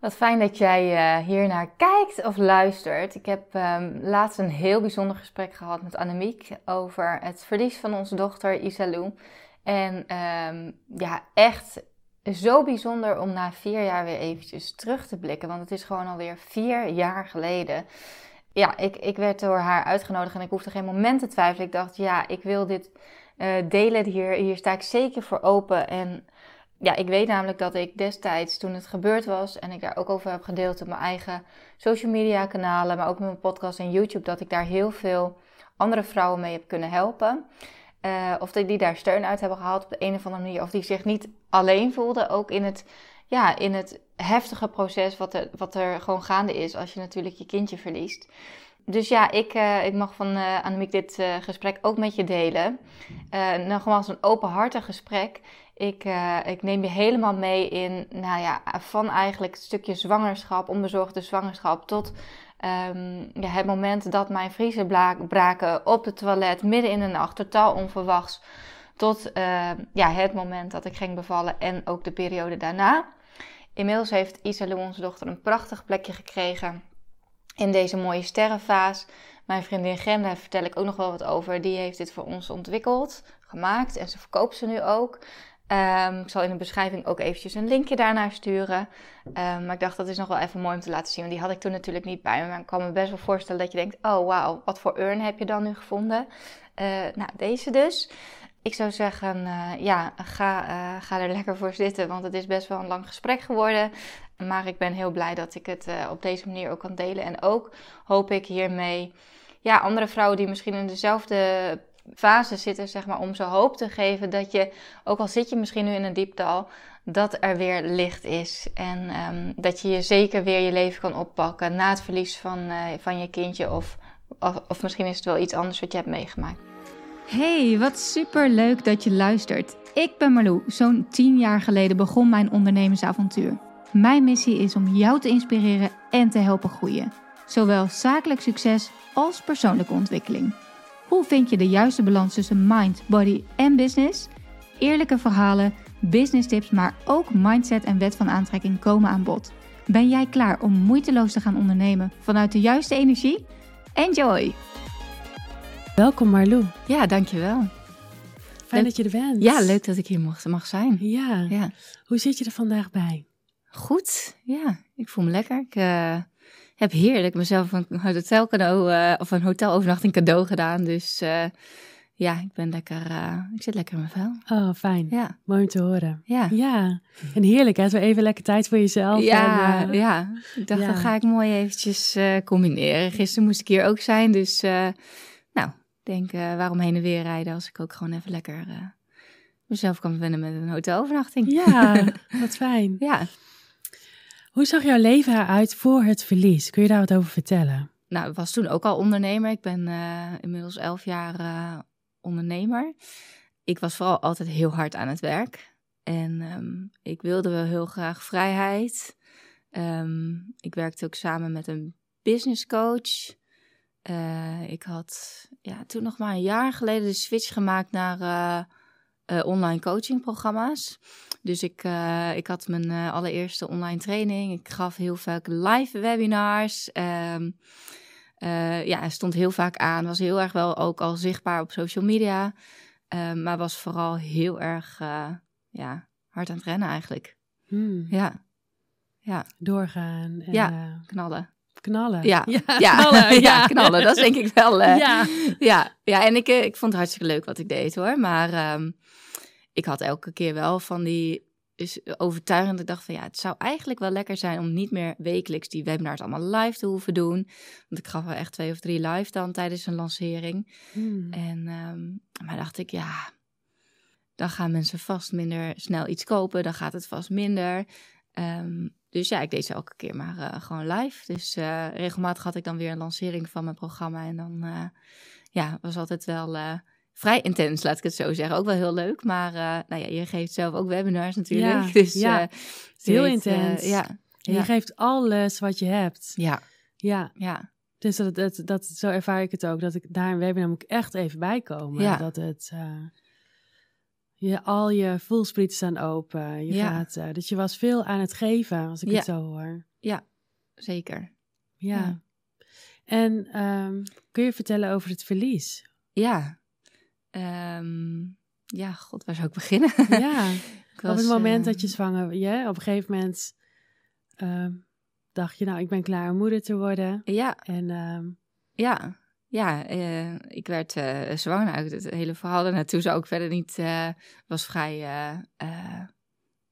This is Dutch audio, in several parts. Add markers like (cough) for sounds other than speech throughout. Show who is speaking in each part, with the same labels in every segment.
Speaker 1: Wat fijn dat jij uh, hier naar kijkt of luistert. Ik heb um, laatst een heel bijzonder gesprek gehad met Annemiek over het verlies van onze dochter Isalou. En um, ja, echt zo bijzonder om na vier jaar weer eventjes terug te blikken. Want het is gewoon alweer vier jaar geleden. Ja, ik, ik werd door haar uitgenodigd en ik hoefde geen moment te twijfelen. Ik dacht, ja, ik wil dit uh, delen. Hier, hier sta ik zeker voor open. En ja, ik weet namelijk dat ik destijds, toen het gebeurd was en ik daar ook over heb gedeeld op mijn eigen social media kanalen, maar ook met mijn podcast en YouTube, dat ik daar heel veel andere vrouwen mee heb kunnen helpen. Uh, of die daar steun uit hebben gehaald op de een of andere manier, of die zich niet alleen voelden, ook in het, ja, in het heftige proces wat er, wat er gewoon gaande is als je natuurlijk je kindje verliest. Dus ja, ik, uh, ik mag van uh, Annemiek dit gesprek ook met je delen. nogmaals, een openhartig gesprek. Ik, uh, ik neem je helemaal mee in, nou ja, van eigenlijk het stukje zwangerschap, onbezorgde zwangerschap, tot um, ja, het moment dat mijn vriezen braken op het toilet, midden in de nacht, totaal onverwachts, tot uh, ja, het moment dat ik ging bevallen en ook de periode daarna. Inmiddels heeft Isalou, onze dochter, een prachtig plekje gekregen in deze mooie sterrenvaas. Mijn vriendin Gem, daar vertel ik ook nog wel wat over, die heeft dit voor ons ontwikkeld, gemaakt en ze verkoopt ze nu ook. Um, ik zal in de beschrijving ook eventjes een linkje daarnaar sturen. Um, maar ik dacht dat is nog wel even mooi om te laten zien. Want die had ik toen natuurlijk niet bij me. Maar ik kan me best wel voorstellen dat je denkt: oh wauw, wat voor urn heb je dan nu gevonden? Uh, nou, deze dus. Ik zou zeggen, uh, ja, ga, uh, ga er lekker voor zitten. Want het is best wel een lang gesprek geworden. Maar ik ben heel blij dat ik het op deze manier ook kan delen. En ook hoop ik hiermee ja, andere vrouwen die misschien in dezelfde fase zitten, zeg maar, om zo hoop te geven dat je, ook al zit je misschien nu in een diepdal, dat er weer licht is. En um, dat je je zeker weer je leven kan oppakken na het verlies van, uh, van je kindje. Of, of, of, misschien is het wel iets anders wat je hebt meegemaakt.
Speaker 2: Hey, wat super leuk dat je luistert. Ik ben Marlou. Zo'n tien jaar geleden begon mijn ondernemersavontuur. Mijn missie is om jou te inspireren en te helpen groeien. Zowel zakelijk succes als persoonlijke ontwikkeling. Hoe vind je de juiste balans tussen mind, body en business? Eerlijke verhalen, business tips, maar ook mindset en wet van aantrekking komen aan bod. Ben jij klaar om moeiteloos te gaan ondernemen vanuit de juiste energie? Enjoy!
Speaker 3: Welkom Marlou.
Speaker 1: Ja, dankjewel.
Speaker 3: Fijn dat je er bent.
Speaker 1: Ja, leuk dat ik hier mag, mag zijn.
Speaker 3: Ja. ja. Hoe zit je er vandaag bij?
Speaker 1: Goed, ja. Ik voel me lekker. Ik, uh, heb heerlijk mezelf een hotel cadeau, uh, of een hotelovernachting cadeau gedaan. Dus uh, ja, ik ben lekker, uh, ik zit lekker in mijn vel.
Speaker 3: Oh, fijn.
Speaker 1: Ja.
Speaker 3: Mooi om te horen.
Speaker 1: Ja.
Speaker 3: Ja. En heerlijk, hè? Zo even lekker tijd voor jezelf.
Speaker 1: Ja, en, ja. Ik dacht, ja. dan ga ik mooi eventjes combineren. Gisteren moest ik hier ook zijn, dus nou, denk, waarom heen en weer rijden als ik ook gewoon even lekker mezelf kan verwennen met een hotelovernachting.
Speaker 3: Ja, (laughs) wat fijn.
Speaker 1: Ja.
Speaker 3: Hoe zag jouw leven eruit voor het verlies? Kun je daar wat over vertellen?
Speaker 1: Nou, ik was toen ook al ondernemer. Ik ben uh, inmiddels elf jaar uh, ondernemer. Ik was vooral altijd heel hard aan het werk. En um, ik wilde wel heel graag vrijheid. Um, ik werkte ook samen met een business coach. Uh, ik had ja, toen nog maar een jaar geleden de switch gemaakt naar online coachingprogramma's. Dus ik, uh, ik had mijn uh, allereerste online training. Ik gaf heel vaak live webinars. Um, uh, ja, stond heel vaak aan. Was heel erg wel ook al zichtbaar op social media. Um, maar was vooral heel erg ja, hard aan het rennen eigenlijk.
Speaker 3: Hmm.
Speaker 1: Ja. ja.
Speaker 3: Doorgaan. En,
Speaker 1: ja, knallen.
Speaker 3: Knallen.
Speaker 1: Ja,
Speaker 3: ja,
Speaker 1: ja.
Speaker 3: knallen. (laughs)
Speaker 1: ja, knallen. Dat is denk ik wel.
Speaker 3: ja.
Speaker 1: ja, ja. En ik, ik vond het hartstikke leuk wat ik deed hoor. Maar um, ik had elke keer wel van die is overtuigend. Ik dacht van ja, het zou eigenlijk wel lekker zijn om niet meer wekelijks die webinars allemaal live te hoeven doen. Want ik gaf wel echt twee of drie live dan tijdens een lancering.
Speaker 3: Hmm.
Speaker 1: En um, maar dacht ik ja, dan gaan mensen vast minder snel iets kopen. Dan gaat het vast minder. Um, dus ja, ik deed ze elke keer maar uh, gewoon live. Dus uh, regelmatig had ik dan weer een lancering van mijn programma. En dan uh, ja, was altijd wel vrij intens, laat ik het zo zeggen. Ook wel heel leuk, maar nou ja, je geeft zelf ook webinars natuurlijk.
Speaker 3: Ja, (laughs)
Speaker 1: dus,
Speaker 3: ja.
Speaker 1: Uh,
Speaker 3: heel intens.
Speaker 1: Ja.
Speaker 3: En je
Speaker 1: ja.
Speaker 3: geeft alles wat je hebt.
Speaker 1: Ja.
Speaker 3: Ja.
Speaker 1: Ja.
Speaker 3: Dus dat, dat, dat, zo ervaar ik het ook. Dat ik daar een webinar moet ik echt even bij komen.
Speaker 1: Ja.
Speaker 3: Dat het... Je, al je voelsprieten staan open. Je
Speaker 1: Ja.
Speaker 3: gaat, eh, dus je was veel aan het geven, als ik
Speaker 1: Ja.
Speaker 3: het zo hoor.
Speaker 1: Zeker.
Speaker 3: Ja.
Speaker 1: Ja.
Speaker 3: En ehm, kun je vertellen over het verlies?
Speaker 1: Ja. Ehm, ja, god, waar zou ik beginnen?
Speaker 3: Ja. (laughs)
Speaker 1: Ik
Speaker 3: op het
Speaker 1: was,
Speaker 3: moment
Speaker 1: eh,
Speaker 3: dat je zwanger, je, op een gegeven moment ehm, dacht je, nou, ik ben klaar om moeder te worden.
Speaker 1: Ja,
Speaker 3: En
Speaker 1: Ja, ja eh, ik werd eh, zwanger. Nou, het hele verhaal daarnaartoe zou ik verder niet... eh, was vrij...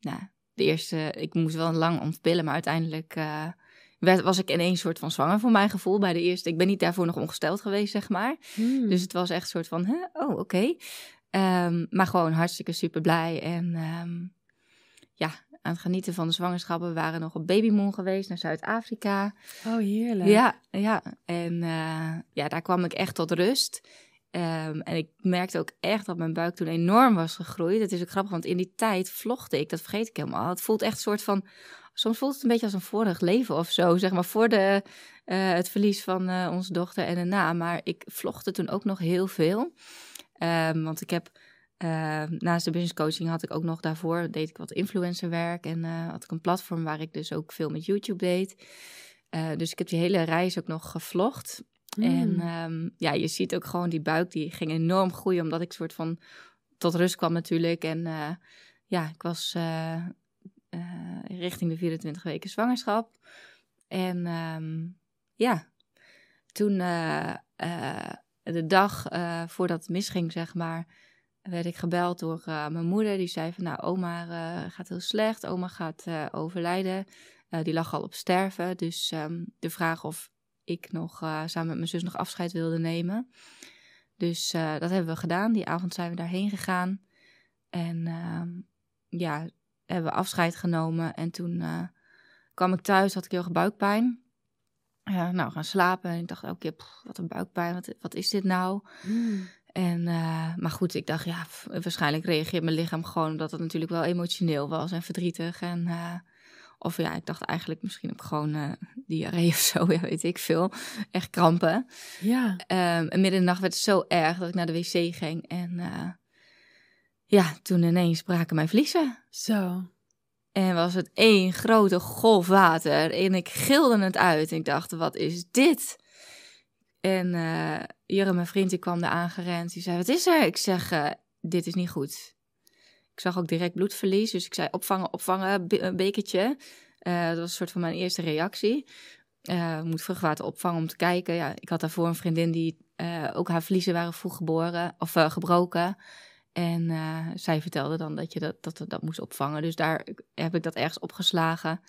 Speaker 1: nou, de eerste... Ik moest wel lang ontpillen, maar uiteindelijk... werd, was ik ineens soort van zwanger voor mijn gevoel bij de eerste. Ik ben niet daarvoor nog ongesteld geweest, zeg maar.
Speaker 3: hmm,
Speaker 1: Dus het was echt een soort van, hè? oh, oké. Ehm, maar gewoon hartstikke super blij. En ehm, ja, aan het genieten van de zwangerschappen. We waren nog op babymoon geweest naar Zuid-Afrika.
Speaker 3: oh, heerlijk.
Speaker 1: Ja, ja. En eh, ja, daar kwam ik echt tot rust. Ehm, en ik merkte ook echt dat mijn buik toen enorm was gegroeid. Het is ook grappig, want in die tijd vlogde ik. Dat vergeet ik helemaal. Het voelt echt een soort van... Soms voelt het een beetje als een vorig leven of zo. Zeg maar voor de, eh, het verlies van eh, onze dochter en daarna. Maar ik vlogde toen ook nog heel veel. Ehm, want ik heb... eh, naast de business coaching had ik ook nog daarvoor... deed ik wat influencerwerk. En eh, had ik een platform waar ik dus ook veel met YouTube deed. Eh, dus ik heb die hele reis ook nog gevlogd. En ehm, ja, je ziet ook gewoon die buik, die ging enorm groeien, omdat ik soort van tot rust kwam natuurlijk. En eh, ja, ik was richting de 24 weken zwangerschap. En ehm, ja, toen de dag voordat het misging, zeg maar, werd ik gebeld door eh, mijn moeder. Die zei van, nou, oma eh, gaat heel slecht, oma gaat eh, overlijden. Die lag al op sterven, dus ehm, de vraag of ik nog samen met mijn zus nog afscheid wilde nemen. Dus dat hebben we gedaan. Die avond zijn we daarheen gegaan. En ehm, ja, hebben we afscheid genomen. En toen kwam ik thuis, had ik heel erg buikpijn. Nou, gaan slapen. En ik dacht elke keer, "Pff, wat een buikpijn, wat, wat is dit nou?
Speaker 3: Hmm.
Speaker 1: En, eh, maar goed, ik dacht, ja, waarschijnlijk reageert mijn lichaam gewoon omdat het natuurlijk wel emotioneel was en verdrietig. En, eh, of ja, ik dacht eigenlijk misschien ook gewoon eh diarree (laughs) of zo, ja, weet ik veel. Echt krampen.
Speaker 3: Ja.
Speaker 1: Ehm, en midden in de nacht werd het zo erg dat ik naar de wc ging. En ja, toen ineens braken mijn vliezen.
Speaker 3: Zo.
Speaker 1: En was het één grote golf water. En ik gilde het uit. En ik dacht, wat is dit? En Jurre, mijn vriend, die kwam er aangerend. Die zei, wat is er? Ik zeg, eh, dit is niet goed. Ik zag ook direct bloedverlies. Dus ik zei, opvangen, opvangen, een bekertje. Eh, dat was een soort van mijn eerste reactie. Eh moet vruchtwater opvangen om te kijken. Ja, ik had daarvoor een vriendin die ook haar vliezen waren vroeg geboren of gebroken. En zij vertelde dan dat je dat, dat, dat moest opvangen. Dus daar heb ik dat ergens opgeslagen.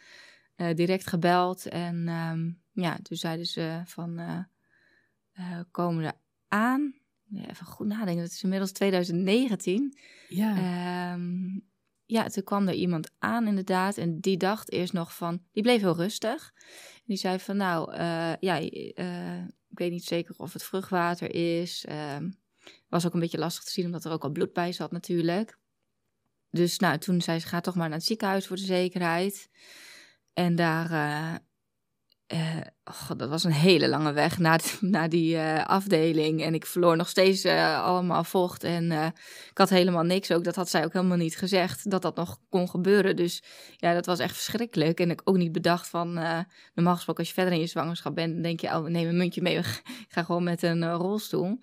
Speaker 1: Direct gebeld. En ehm, ja, toen zeiden ze van, eh, komen er aan? Even goed nadenken, dat is inmiddels 2019.
Speaker 3: Ja.
Speaker 1: Ehm, ja, toen kwam er iemand aan inderdaad. En die dacht eerst nog van, die bleef heel rustig. Die zei van, nou, eh, ja, eh, ik weet niet zeker of het vruchtwater is. Ehm, was ook een beetje lastig te zien, omdat er ook al bloed bij zat natuurlijk. Dus nou, toen zei ze, ga toch maar naar het ziekenhuis voor de zekerheid. En daar, eh, eh, oh, dat was een hele lange weg naar, (laughs) naar die eh, afdeling. En ik verloor nog steeds eh, allemaal vocht. En ik had helemaal niks ook. Dat had zij ook helemaal niet gezegd, dat dat nog kon gebeuren. Dus ja, dat was echt verschrikkelijk. En ik ook niet bedacht van, normaal gesproken als je verder in je zwangerschap bent, dan denk je, oh, neem een muntje mee. (laughs) Ik ga gewoon met een rolstoel.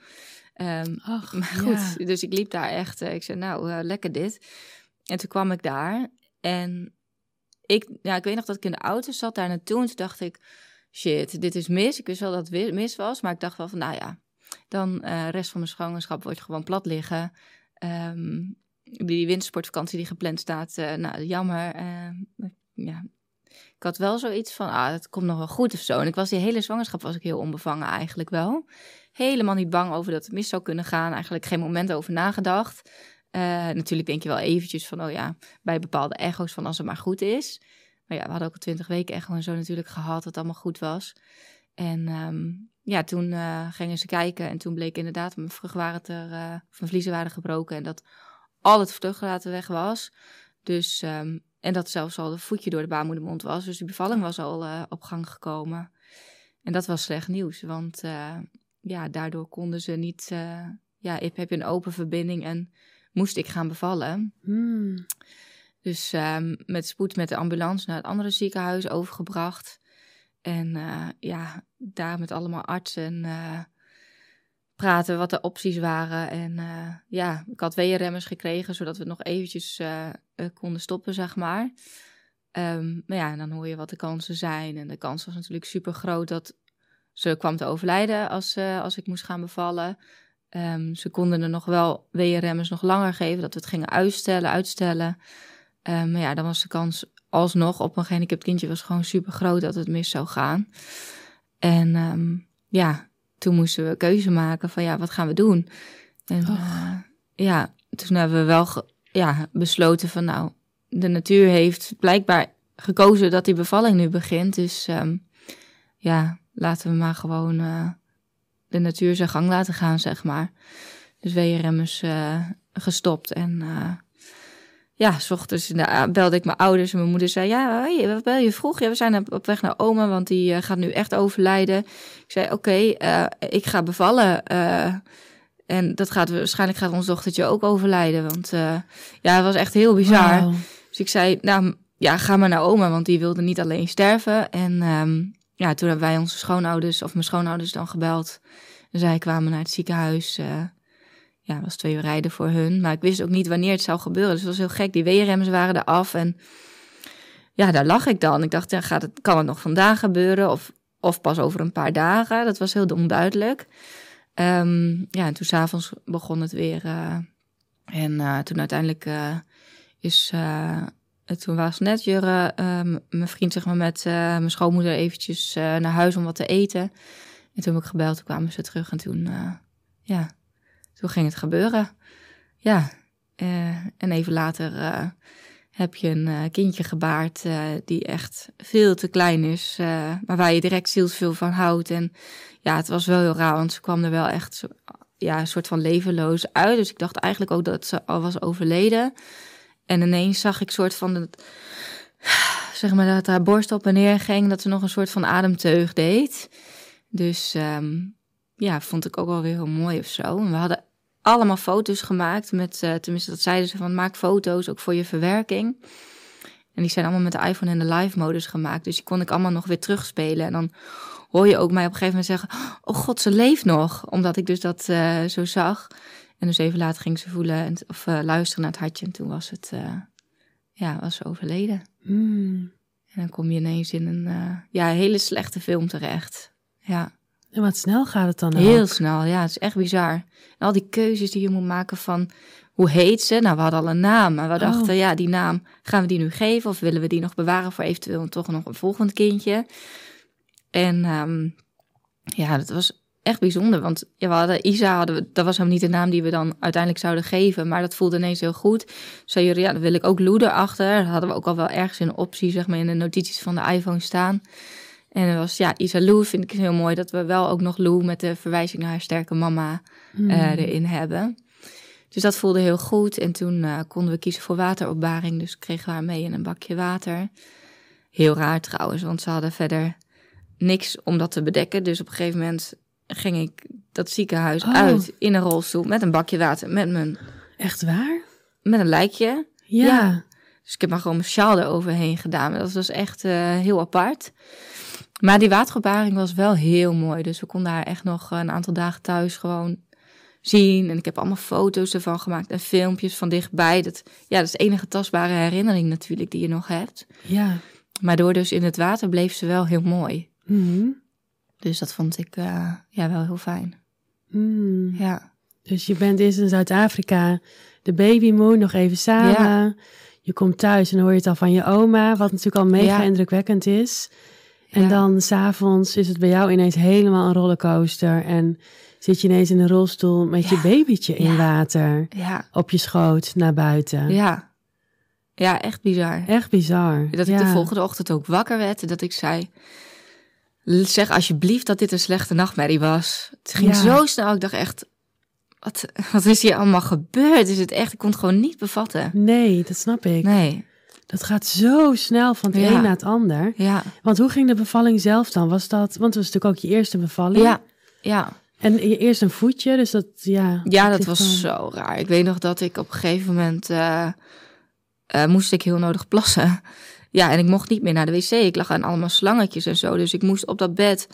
Speaker 1: Ehm,
Speaker 3: Ach,
Speaker 1: maar goed,
Speaker 3: ja.
Speaker 1: dus ik liep daar echt. ik zei, nou, lekker dit. En toen kwam ik daar. En ik, ja, ik weet nog dat ik in de auto zat daar naartoe. En toen dacht ik, shit, dit is mis. Ik wist wel dat het mis was. Maar ik dacht wel van, nou ja, dan de rest van mijn zwangerschap word je gewoon plat liggen. Ehm, die wintersportvakantie die gepland staat, eh, nou, jammer. eh, ja. Ik had wel zoiets van, ah, het komt nog wel goed of zo. En ik was die hele zwangerschap was ik heel onbevangen eigenlijk wel. Helemaal niet bang over dat het mis zou kunnen gaan. Eigenlijk geen moment over nagedacht. Eh, natuurlijk denk je wel eventjes van, oh ja, bij bepaalde echo's van als het maar goed is. Maar ja, we hadden ook een 20 weken echo en zo natuurlijk gehad, dat het allemaal goed was. En ehm, ja, toen eh, gingen ze kijken en toen bleek inderdaad mijn vruchtwater, eh of mijn vliezen waren gebroken en dat al het vruchtwater weg was. Dus, ehm, en dat zelfs al de voetje door de baarmoedermond was. Dus de bevalling was al eh, op gang gekomen. En dat was slecht nieuws, want ja, daardoor konden ze niet... ja, heb je een open verbinding en moest ik gaan bevallen.
Speaker 3: Hmm.
Speaker 1: Dus ehm, met spoed met de ambulance naar het andere ziekenhuis overgebracht. En eh, ja, daar met allemaal artsen eh, praten wat de opties waren. En eh, ja, ik had weeënremmers gekregen, zodat we het nog eventjes konden stoppen, zeg maar. Ehm, maar ja, dan hoor je wat de kansen zijn. En de kans was natuurlijk super groot dat ze kwam te overlijden als, als ik moest gaan bevallen. Ehm, ze konden er nog wel weeënremmers nog langer geven, dat we het gingen uitstellen, uitstellen. Ehm, maar ja, dan was de kans alsnog op een gehandicapt kindje was gewoon super groot dat het mis zou gaan. En ehm, ja, toen moesten we keuze maken van ja, wat gaan we doen? En eh, ja, toen hebben we wel ja, besloten van nou, de natuur heeft blijkbaar gekozen dat die bevalling nu begint. Dus ja, laten we maar gewoon eh, de natuur zijn gang laten gaan, zeg maar. Dus WRM is eh, gestopt en eh, ja, s ochtends nou, belde ik mijn ouders en mijn moeder zei, ja, hey, wat bel je vroeg? Ja, we zijn op- weg naar oma, want die eh, gaat nu echt overlijden. Ik zei, oké, eh, ik ga bevallen. eh, en dat gaat waarschijnlijk gaat ons dochtertje ook overlijden, want eh, ja, het was echt heel bizar. Dus ik zei, nou ja, ga maar naar oma, want die wilde niet alleen sterven. En ehm, ja, toen hebben wij onze schoonouders, of mijn schoonouders dan gebeld. Zij kwamen naar het ziekenhuis. eh, ja, was twee uur rijden voor hun. Maar ik wist ook niet wanneer het zou gebeuren. Dus het was heel gek. Die weerremmers waren eraf. En ja, daar lag ik dan. Ik dacht, gaat het, kan het nog vandaag gebeuren? Of, of pas over een paar dagen? Dat was heel onduidelijk. Ehm, ja, en toen s'avonds begon het weer. eh, en eh, toen uiteindelijk is... eh, toen was net Jurre, eh, mijn vriend zeg maar, met eh, mijn schoonmoeder eventjes naar huis om wat te eten. En toen heb ik gebeld, toen kwamen ze terug en toen, ja, toen ging het gebeuren. Ja, en even later heb je een kindje gebaard die echt veel te klein is, maar waar je direct zielsveel van houdt. En ja, het was wel heel raar, want ze kwam er wel echt zo, ja, een soort van levenloos uit. Dus ik dacht eigenlijk ook dat ze al was overleden. En ineens zag ik soort van het, zeg maar dat haar borst op en neer ging, dat ze nog een soort van ademteug deed. Dus ehm, ja, vond ik ook wel weer heel mooi of zo. En we hadden allemaal foto's gemaakt met, eh, tenminste dat zeiden ze van maak foto's ook voor je verwerking. En die zijn allemaal met de iPhone en de live modus gemaakt. Dus die kon ik allemaal nog weer terugspelen. En dan hoor je ook mij op een gegeven moment zeggen, oh god, ze leeft nog. Omdat ik dus dat eh, zo zag. En dus even later ging ze voelen en, of eh, luisteren naar het hartje. En toen was het, eh, ja, was ze overleden.
Speaker 3: Hmm.
Speaker 1: En dan kom je ineens in een eh, ja, hele slechte film terecht. Ja,
Speaker 3: En wat snel gaat het dan
Speaker 1: heel
Speaker 3: ook.
Speaker 1: snel. Ja, het is echt bizar. En al die keuzes die je moet maken van hoe heet ze? Nou, we hadden al een naam. Maar we
Speaker 3: Oh.
Speaker 1: dachten, ja, die naam, gaan we die nu geven? Of willen we die nog bewaren voor eventueel toch nog een volgend kindje? En ehm, ja, dat was echt bijzonder. Want ja, we hadden Isa, hadden we, dat was helemaal niet de naam die we dan uiteindelijk zouden geven. Maar dat voelde ineens heel goed. Zei jullie, ja, dan wil ik ook Lou erachter. Dat hadden we ook al wel ergens in een optie, zeg maar, in de notities van de iPhone staan. En dat was, ja, Isa Lou vind ik heel mooi dat we wel ook nog Lou met de verwijzing naar haar sterke mama
Speaker 3: Hmm.
Speaker 1: eh, erin hebben. Dus dat voelde heel goed. En toen eh, konden we kiezen voor wateropbaring. Dus kregen we haar mee in een bakje water. Heel raar trouwens, want ze hadden verder niks om dat te bedekken. Dus op een gegeven moment ging ik dat ziekenhuis
Speaker 3: Oh.
Speaker 1: uit in een rolstoel met een bakje water, met, mijn,
Speaker 3: Echt waar?
Speaker 1: met een lijkje.
Speaker 3: Ja.
Speaker 1: Ja. Dus ik heb maar gewoon mijn sjaal eroverheen gedaan. Dat was echt eh, heel apart. Maar die wateropbaring was wel heel mooi. Dus we konden haar echt nog een aantal dagen thuis gewoon zien. En ik heb allemaal foto's ervan gemaakt en filmpjes van dichtbij. Dat, ja, dat is de enige tastbare herinnering natuurlijk die je nog hebt.
Speaker 3: Ja.
Speaker 1: Maar door dus in het water bleef ze wel heel mooi.
Speaker 3: Mhm.
Speaker 1: Dus dat vond ik eh, ja, wel heel fijn.
Speaker 3: Hmm.
Speaker 1: Ja,
Speaker 3: Dus je bent eerst in Zuid-Afrika, de babymoon, nog even samen.
Speaker 1: Ja.
Speaker 3: Je komt thuis en hoor je het al van je oma, wat natuurlijk al mega
Speaker 1: Ja.
Speaker 3: indrukwekkend is. En
Speaker 1: Ja.
Speaker 3: dan s'avonds is het bij jou ineens helemaal een rollercoaster. En zit je ineens in een rolstoel met je babytje in water
Speaker 1: ja,
Speaker 3: op je schoot naar buiten.
Speaker 1: ja. Ja, echt bizar.
Speaker 3: Echt bizar.
Speaker 1: Dat ik de volgende ochtend ook wakker werd en dat ik zei... Zeg alsjeblieft dat dit een slechte nachtmerrie was. Het ging
Speaker 3: Ja.
Speaker 1: zo snel. Ik dacht echt, wat, (laughs) wat is hier allemaal gebeurd? Is het echt, ik kon het gewoon niet bevatten.
Speaker 3: Nee, dat snap ik.
Speaker 1: Nee,
Speaker 3: Dat gaat zo snel van het
Speaker 1: Ja.
Speaker 3: een naar het ander.
Speaker 1: ja,
Speaker 3: Want hoe ging de bevalling zelf dan? Was dat, want het was natuurlijk ook je eerste bevalling.
Speaker 1: ja, ja.
Speaker 3: En je eerst een voetje, dus dat, ja.
Speaker 1: Ja, dat was zo raar. Ik weet nog dat ik op een gegeven moment eh, eh, moest ik heel nodig plassen. Ja, en ik mocht niet meer naar de wc. Ik lag aan allemaal slangetjes en zo. Dus ik moest op dat bed.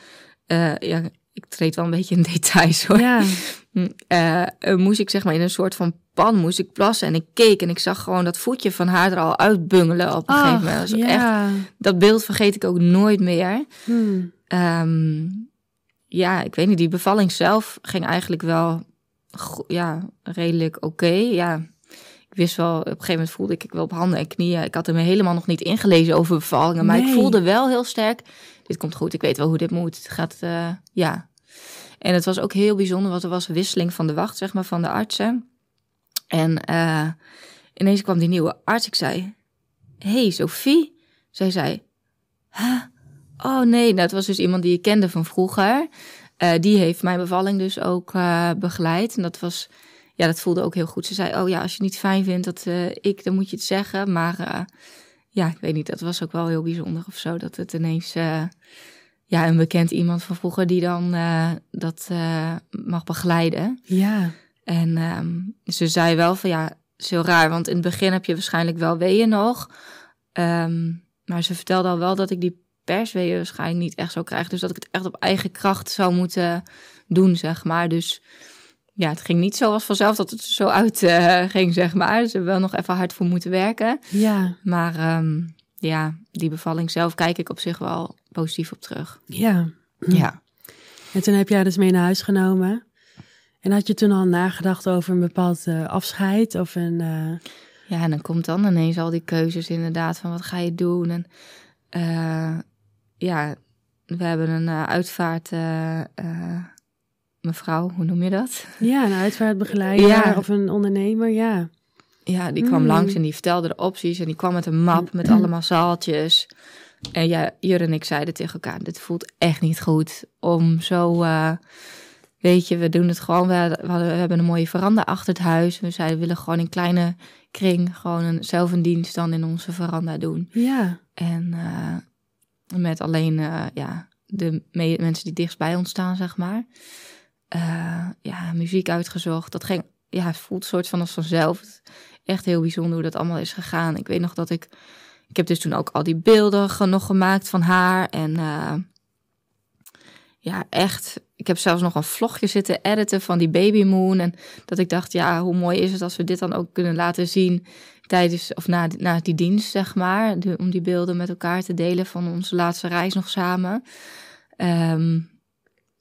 Speaker 1: eh, ja, ik treed wel een beetje in (laughs) details hoor.
Speaker 3: Ja,
Speaker 1: Hm, eh, moest ik zeg maar in een soort van pan moest ik plassen. En ik keek en ik zag gewoon dat voetje van haar er al uitbungelen op een gegeven moment. Dat, echt, dat beeld vergeet ik ook nooit meer.
Speaker 3: Hmm.
Speaker 1: Ehm, ja, ik weet niet. Die bevalling zelf ging eigenlijk wel ja, redelijk oké. Ja, ik wist wel, op een gegeven moment voelde ik ik wel op handen en knieën. Ik had er me helemaal nog niet ingelezen over bevallingen. Maar ik voelde wel heel sterk, dit komt goed. Ik weet wel hoe dit moet. Het gaat, eh, ja. En het was ook heel bijzonder, want er was wisseling van de wacht, zeg maar, van de artsen. En eh, ineens kwam die nieuwe arts. Ik zei, hey Sophie. Zij zei, huh? Oh nee, nou, het was dus iemand die ik kende van vroeger. Eh, die heeft mijn bevalling dus ook begeleid. En dat was, ja, dat voelde ook heel goed. Ze zei, oh ja, als je het niet fijn vindt dat eh, ik, dan moet je het zeggen. Maar eh, ja, ik weet niet, dat was ook wel heel bijzonder of zo. Dat het ineens, eh, ja, een bekend iemand van vroeger die dan dat mag begeleiden.
Speaker 3: Ja,
Speaker 1: En ehm, ze zei wel van ja, is heel raar, want in het begin heb je waarschijnlijk wel weeën nog. Ehm, maar ze vertelde al wel dat ik die persweeën waarschijnlijk niet echt zou krijgen. Dus dat ik het echt op eigen kracht zou moeten doen, zeg maar. Dus ja, het ging niet zoals vanzelf dat het zo uit eh, ging, zeg maar. Dus we hebben wel nog even hard voor moeten werken.
Speaker 3: ja,
Speaker 1: Maar ehm, ja, die bevalling zelf kijk ik op zich wel positief op terug.
Speaker 3: ja.
Speaker 1: Ja.
Speaker 3: En toen heb jij dus mee naar huis genomen. En had je toen al nagedacht over een bepaald eh, afscheid of een... eh,
Speaker 1: Ja, en dan komt dan ineens al die keuzes inderdaad van wat ga je doen. En ja, we hebben een uitvaart, mevrouw, hoe noem je dat?
Speaker 3: ja, een uitvaartbegeleider
Speaker 1: Ja.
Speaker 3: of een ondernemer, ja.
Speaker 1: Ja, die kwam
Speaker 3: Mm.
Speaker 1: langs en die vertelde de opties en die kwam met een map met allemaal zaaltjes. En ja, Jur en ik zeiden tegen elkaar, dit voelt echt niet goed om zo, eh, weet je, we doen het gewoon. We, we, hebben een mooie veranda achter het huis. We zeiden, we willen gewoon in kleine kring gewoon een, zelf een dienst dan in onze veranda doen.
Speaker 3: Ja,
Speaker 1: En eh, met alleen eh, ja, de me- mensen die dichtst bij ons staan, zeg maar. Eh, ja, muziek uitgezocht. Dat ging, ja, het voelt soort van als vanzelf. Echt heel bijzonder hoe dat allemaal is gegaan. Ik weet nog dat ik, ik heb dus toen ook al die beelden nog gemaakt van haar. En eh, ja, echt, ik heb zelfs nog een vlogje zitten editen van die baby moon. En dat ik dacht, ja, hoe mooi is het als we dit dan ook kunnen laten zien tijdens of na, na die dienst, zeg maar. Om die beelden met elkaar te delen van onze laatste reis nog samen. Ehm,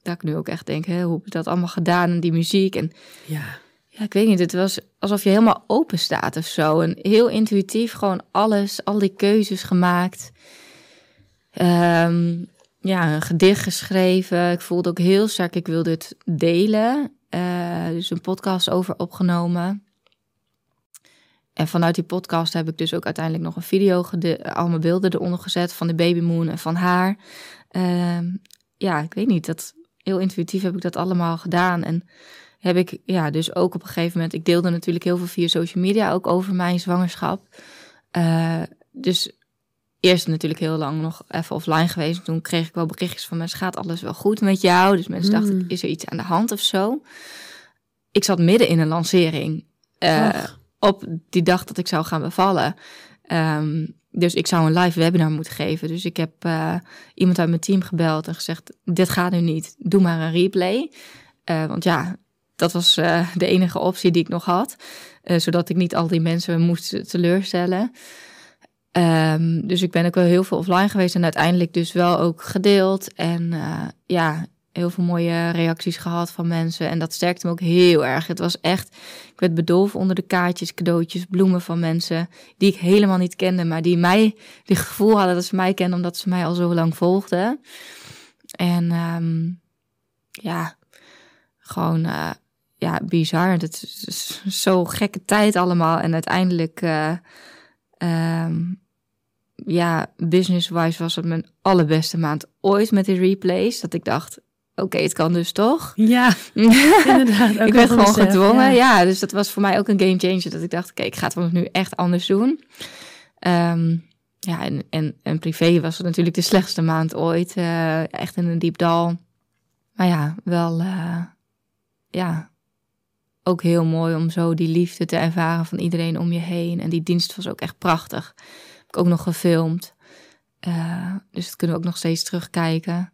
Speaker 1: dat ik nu ook echt denk, hè, hoe heb ik dat allemaal gedaan en die muziek. En
Speaker 3: ja.
Speaker 1: ja, ik weet niet, het was alsof je helemaal open staat of zo. En heel intuïtief gewoon alles, al die keuzes gemaakt. Ehm, ja, een gedicht geschreven. Ik voelde ook heel sterk, ik wilde het delen. Eh, dus een podcast over opgenomen. En vanuit die podcast heb ik dus ook uiteindelijk nog een video, gede- allemaal beelden eronder gezet van de babymoon en van haar. Ehm, ja, ik weet niet, dat, heel intuïtief heb ik dat allemaal gedaan. En heb ik ja, dus ook op een gegeven moment, ik deelde natuurlijk heel veel via social media ook over mijn zwangerschap. Eh, dus eerst natuurlijk heel lang nog even offline geweest. Toen kreeg ik wel berichtjes van mensen, gaat alles wel goed met jou? Dus mensen
Speaker 3: Mm.
Speaker 1: dachten, is er iets aan de hand of zo? Ik zat midden in een lancering. eh, op die dag dat ik zou gaan bevallen. Ehm, dus ik zou een live webinar moeten geven. Dus ik heb eh, iemand uit mijn team gebeld en gezegd: Dit gaat nu niet, doe maar een replay. Eh, want ja, dat was eh, de enige optie die ik nog had. zodat ik niet al die mensen moest teleurstellen. Ehm, dus ik ben ook wel heel veel offline geweest en uiteindelijk dus wel ook gedeeld. En ja, heel veel mooie reacties gehad van mensen. En dat sterkte me ook heel erg. Het was echt, ik werd bedolven onder de kaartjes, cadeautjes, bloemen van mensen die ik helemaal niet kende, maar die mij, die gevoel hadden dat ze mij kenden omdat ze mij al zo lang volgden. En ehm, ja, gewoon eh, ja, bizar. Het is, zo gekke tijd allemaal. En uiteindelijk, eh, ehm, ja, business-wise was het mijn allerbeste maand ooit met die replays. Dat ik dacht, oké, het kan dus toch.
Speaker 3: Ja, (laughs) inderdaad. Ook
Speaker 1: ik werd gewoon gedwongen.
Speaker 3: ja.
Speaker 1: Ja. dus dat was voor mij ook een game changer. Dat ik dacht, oké, ik ga het vanaf nu echt anders doen. Ehm, ja, en, en, en privé was het natuurlijk de slechtste maand ooit. eh, echt in een diep dal. maar ja, wel, eh, ja, ook heel mooi om zo die liefde te ervaren van iedereen om je heen. En die dienst was ook echt prachtig. Heb ik ook nog gefilmd. Uh, dus dat kunnen we ook nog steeds terugkijken.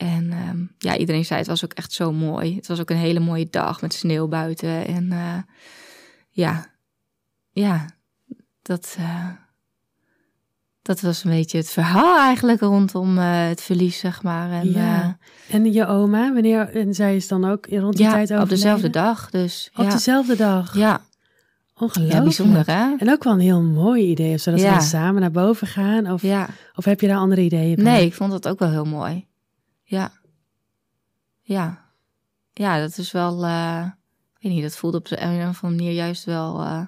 Speaker 1: En ehm, ja, iedereen zei het was ook echt zo mooi. Het was ook een hele mooie dag met sneeuw buiten. En uh, ja, ja, dat, uh, dat was een beetje het verhaal eigenlijk rondom uh, het verlies, zeg maar. En,
Speaker 3: ja. en je oma, wanneer, en zij is dan ook rond die
Speaker 1: ja,
Speaker 3: tijd overleden?
Speaker 1: op dezelfde dag. Dus,
Speaker 3: op
Speaker 1: ja.
Speaker 3: dezelfde dag?
Speaker 1: Ja.
Speaker 3: Ongelooflijk.
Speaker 1: Ja, bijzonder hè?
Speaker 3: En ook wel een heel mooi idee, of zodat
Speaker 1: Ja.
Speaker 3: ze samen naar boven gaan. Of, of heb je daar andere ideeën bij?
Speaker 1: Nee, ik vond dat ook wel heel mooi. Ja. Ja. Ja, dat is wel, eh, ik weet niet, dat voelde op de een of andere manier juist wel eh,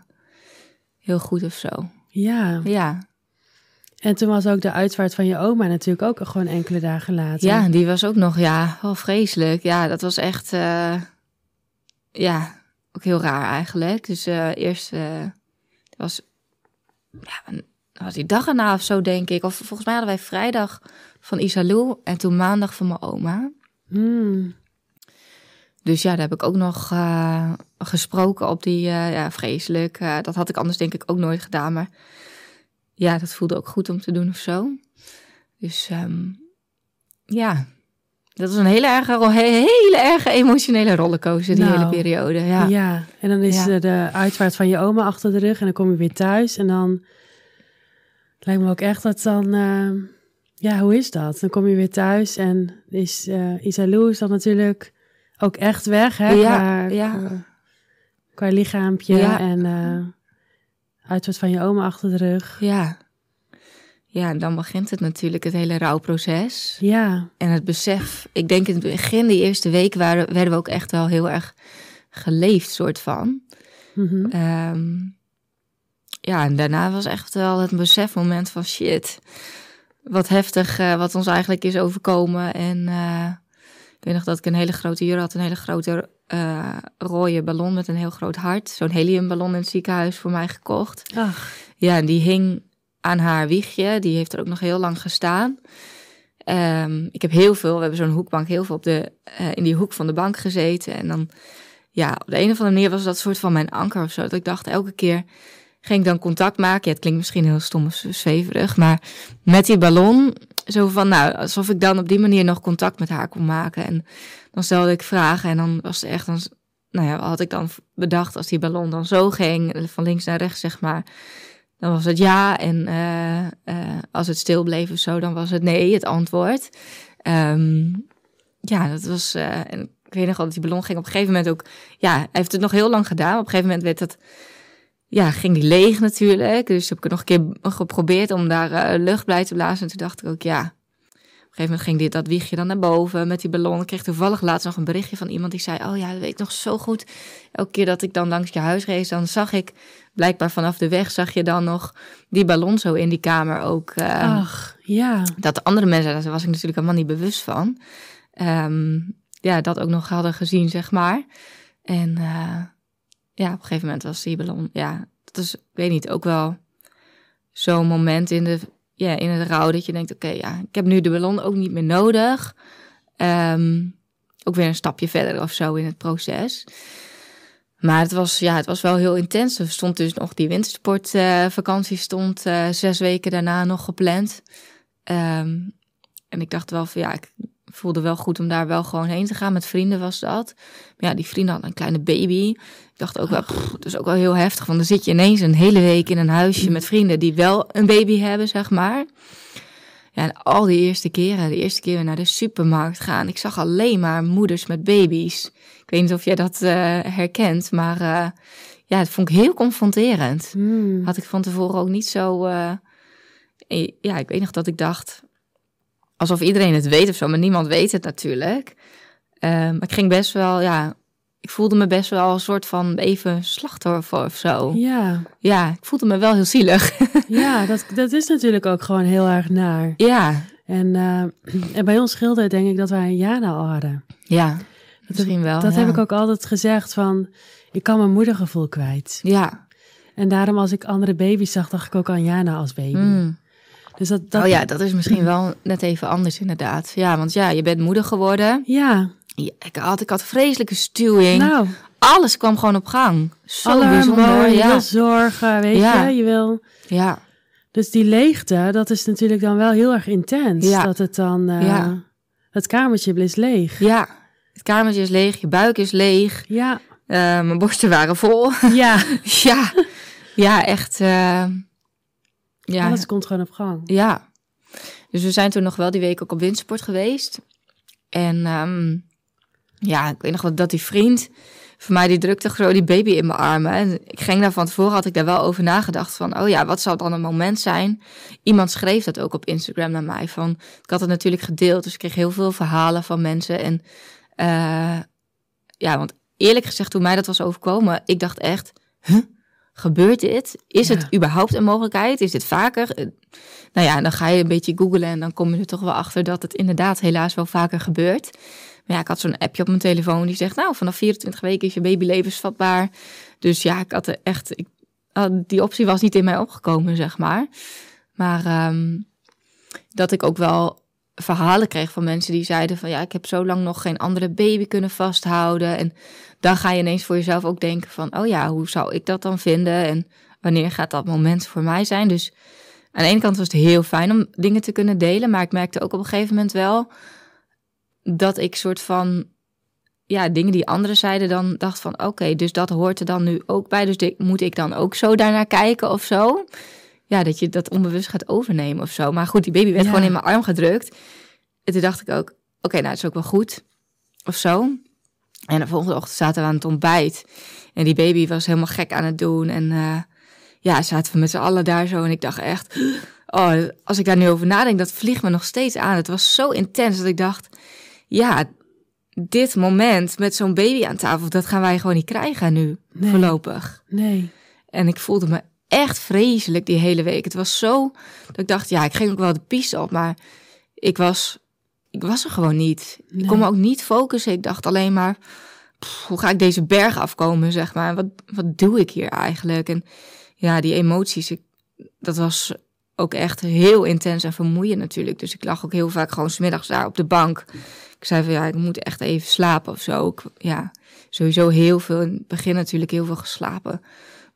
Speaker 1: heel goed of zo.
Speaker 3: Ja,
Speaker 1: Ja.
Speaker 3: en toen was ook de uitvaart van je oma natuurlijk ook gewoon enkele dagen later.
Speaker 1: Ja, die was ook nog, ja, wel vreselijk. Ja, dat was echt, eh, ja, ook heel raar eigenlijk. Dus eerst, was, ja, was die dag erna of zo, denk ik. Of volgens mij hadden wij vrijdag van Isalou en toen maandag van mijn oma.
Speaker 3: Hmm.
Speaker 1: Dus ja, daar heb ik ook nog eh, gesproken op die, eh, ja, vreselijk. Eh, dat had ik anders denk ik ook nooit gedaan, maar ja, dat voelde ook goed om te doen of zo. Dus ehm, ja, dat was een hele erge, hele erge emotionele rollercoaster die
Speaker 3: Nou,
Speaker 1: hele periode. Ja.
Speaker 3: Ja. en dan is
Speaker 1: Ja.
Speaker 3: de uitvaart van je oma achter de rug en dan kom je weer thuis en dan het lijkt me ook echt dat dan, eh, ja, hoe is dat? Dan kom je weer thuis en is eh Isalou is dan natuurlijk ook echt weg, hè?
Speaker 1: Ja,
Speaker 3: qua,
Speaker 1: ja.
Speaker 3: Qua, qua lichaampje
Speaker 1: Ja.
Speaker 3: en eh uitvaart van je oma achter de rug.
Speaker 1: ja. Ja, en dan begint het natuurlijk het hele rouwproces.
Speaker 3: Ja,
Speaker 1: En het besef, ik denk in het begin, die eerste week, waren, werden we ook echt wel heel erg geleefd, soort van. Ehm, ja, en daarna was echt wel het besefmoment van shit. Wat heftig eh, wat ons eigenlijk is overkomen. En eh, ik weet nog dat ik een hele grote jurre had. Een hele grote eh, rode ballon met een heel groot hart. Zo'n heliumballon in het ziekenhuis voor mij gekocht.
Speaker 3: Ach,
Speaker 1: Ja, en die hing aan haar wiegje. Die heeft er ook nog heel lang gestaan. Ehm, ik heb heel veel, we hebben zo'n hoekbank, heel veel op de, in die hoek van de bank gezeten. En dan, ja, op de een of andere manier was dat soort van mijn anker of zo. Dat ik dacht, elke keer ging ik dan contact maken. Het klinkt misschien heel stom of zweverig, maar met die ballon, zo van, nou, alsof ik dan op die manier nog contact met haar kon maken. En dan stelde ik vragen en dan was het echt, dan, nou ja, had ik dan bedacht als die ballon dan zo ging, van links naar rechts, zeg maar. Dan was het ja. En eh, eh, als het stil bleef of zo, dan was het nee, het antwoord. Ehm, ja, dat was. eh, en ik weet nog wel dat die ballon ging op een gegeven moment ook. Ja, hij heeft het nog heel lang gedaan. Op een gegeven moment werd dat. Ja, ging die leeg natuurlijk. Dus heb ik nog een keer geprobeerd om daar eh, lucht bij te blazen. En toen dacht ik ook, ja. Op een gegeven moment ging dit, dat wiegje dan naar boven met die ballon. Ik kreeg toevallig laatst nog een berichtje van iemand die zei: Oh ja, dat weet ik nog zo goed. Elke keer dat ik dan langs je huis reed, dan zag ik blijkbaar vanaf de weg zag je dan nog die ballon zo in die kamer ook. eh,
Speaker 3: ach, ja.
Speaker 1: Dat de andere mensen, daar was ik natuurlijk helemaal niet bewust van. Ehm, ja, dat ook nog hadden gezien, zeg maar. En eh, ja, op een gegeven moment was die ballon, ja, dat is, ik weet niet, ook wel zo'n moment in, de, ja, in het rouw dat je denkt, oké, ja, ik heb nu de ballon ook niet meer nodig. Ehm, ook weer een stapje verder of zo in het proces. Maar het was, ja, het was wel heel intens. Er stond dus nog die wintersportvakantie stond eh, zes weken daarna nog gepland. Ehm, en ik dacht wel van ja, ik voelde wel goed om daar wel gewoon heen te gaan. Met vrienden was dat. Maar ja, die vrienden hadden een kleine baby. Ik dacht ook wel, pff, het is ook wel heel heftig. Want dan zit je ineens een hele week in een huisje met vrienden die wel een baby hebben, zeg maar. Ja, en al die eerste keren, de eerste keer naar de supermarkt gaan. Ik zag alleen maar moeders met baby's. Ik weet niet of jij dat eh, herkent, maar eh, ja, het vond ik heel confronterend.
Speaker 3: Hmm.
Speaker 1: Had ik van tevoren ook niet zo. eh, ja, ik weet nog dat ik dacht. Alsof iedereen het weet of zo, maar niemand weet het natuurlijk. Ehm, maar ik ging best wel, ja. Ik voelde me best wel een soort van even slachtoffer of zo.
Speaker 3: Ja,
Speaker 1: Ja, ik voelde me wel heel zielig. (laughs)
Speaker 3: ja dat, dat is natuurlijk ook gewoon heel erg naar.
Speaker 1: ja,
Speaker 3: En, eh, en bij ons schilder denk ik dat wij een Jana al hadden.
Speaker 1: ja. Misschien wel.
Speaker 3: Dat
Speaker 1: ja.
Speaker 3: heb ik ook altijd gezegd van, ik kan mijn moedergevoel kwijt.
Speaker 1: Ja.
Speaker 3: En daarom als ik andere baby's zag, dacht ik ook aan Jana als baby.
Speaker 1: Mm.
Speaker 3: Dus dat, dat,
Speaker 1: Oh ja, dat is misschien wel net even anders inderdaad. Ja, want ja, je bent moeder geworden.
Speaker 3: Ja,
Speaker 1: Ja, ik, had, ik had vreselijke stuwing.
Speaker 3: Nou,
Speaker 1: Alles kwam gewoon op gang. Zo
Speaker 3: alle
Speaker 1: bijzonder.
Speaker 3: je
Speaker 1: Ja.
Speaker 3: wil zorgen, weet
Speaker 1: Ja.
Speaker 3: je. Je wil...
Speaker 1: ja,
Speaker 3: Dus die leegte, dat is natuurlijk dan wel heel erg intens.
Speaker 1: Ja.
Speaker 3: Dat het dan... eh,
Speaker 1: Ja.
Speaker 3: Het kamertje is leeg.
Speaker 1: ja. Het kamertje is leeg, je buik is leeg.
Speaker 3: Ja.
Speaker 1: eh, mijn borsten waren vol. (laughs)
Speaker 3: Ja.
Speaker 1: ja, ja, echt. eh, ja,
Speaker 3: Alles komt gewoon op gang.
Speaker 1: Ja. Dus we zijn toen nog wel die week ook op windsport geweest. En ehm, ja, ik weet nog wel dat die vriend van mij, die drukte die baby in mijn armen. En ik ging daar van tevoren, had ik daar wel over nagedacht van, oh ja, wat zou dan een moment zijn? Iemand schreef dat ook op Instagram naar mij van, ik had het natuurlijk gedeeld, dus ik kreeg heel veel verhalen van mensen. En eh, ja, want eerlijk gezegd, toen mij dat was overkomen, ik dacht echt, huh? Gebeurt dit? Is
Speaker 3: Ja.
Speaker 1: het überhaupt een mogelijkheid? Is dit vaker? Eh, Nou ja, dan ga je een beetje googlen en dan kom je er toch wel achter dat het inderdaad helaas wel vaker gebeurt. Ja, ik had zo'n appje op mijn telefoon die zegt, nou, vanaf 24 weken is je baby levensvatbaar. Dus ja, ik had er echt, ik, ah, die optie was niet in mij opgekomen, zeg maar. Maar ehm, dat ik ook wel verhalen kreeg van mensen die zeiden van, ja, ik heb zo lang nog geen andere baby kunnen vasthouden. En dan ga je ineens voor jezelf ook denken van, oh ja, hoe zou ik dat dan vinden? En wanneer gaat dat moment voor mij zijn? Dus aan de ene kant was het heel fijn om dingen te kunnen delen, maar ik merkte ook op een gegeven moment wel dat ik soort van ja, dingen die anderen zeiden dan dacht van oké, dus dat hoort er dan nu ook bij. Dus dit, moet ik dan ook zo daarnaar kijken of zo? Ja, dat je dat onbewust gaat overnemen of zo. Maar goed, die baby werd
Speaker 3: Ja.
Speaker 1: gewoon in mijn arm gedrukt. En toen dacht ik ook, oké, nou, het is ook wel goed of zo. En de volgende ochtend zaten we aan het ontbijt. En die baby was helemaal gek aan het doen. En eh, ja, zaten we met z'n allen daar zo. En ik dacht echt, (gasps) oh, als ik daar nu over nadenk, dat vliegt me nog steeds aan. Het was zo intens dat ik dacht, ja, dit moment met zo'n baby aan tafel, dat gaan wij gewoon niet krijgen nu,
Speaker 3: Nee.
Speaker 1: voorlopig.
Speaker 3: Nee.
Speaker 1: En ik voelde me echt vreselijk die hele week. Het was zo dat ik dacht, ja, ik ging ook wel de piste op, maar ik was, ik was er gewoon niet.
Speaker 3: Nee.
Speaker 1: Ik kon me ook niet focussen. Ik dacht alleen maar, pff, hoe ga ik deze berg afkomen, zeg maar? Wat, wat doe ik hier eigenlijk? En ja, die emoties, ik, dat was ook echt heel intens en vermoeiend natuurlijk. Dus ik lag ook heel vaak gewoon smiddags daar op de bank. Ik zei van ja, ik moet echt even slapen of zo. Ik, ja, sowieso heel veel, in het begin natuurlijk heel veel geslapen.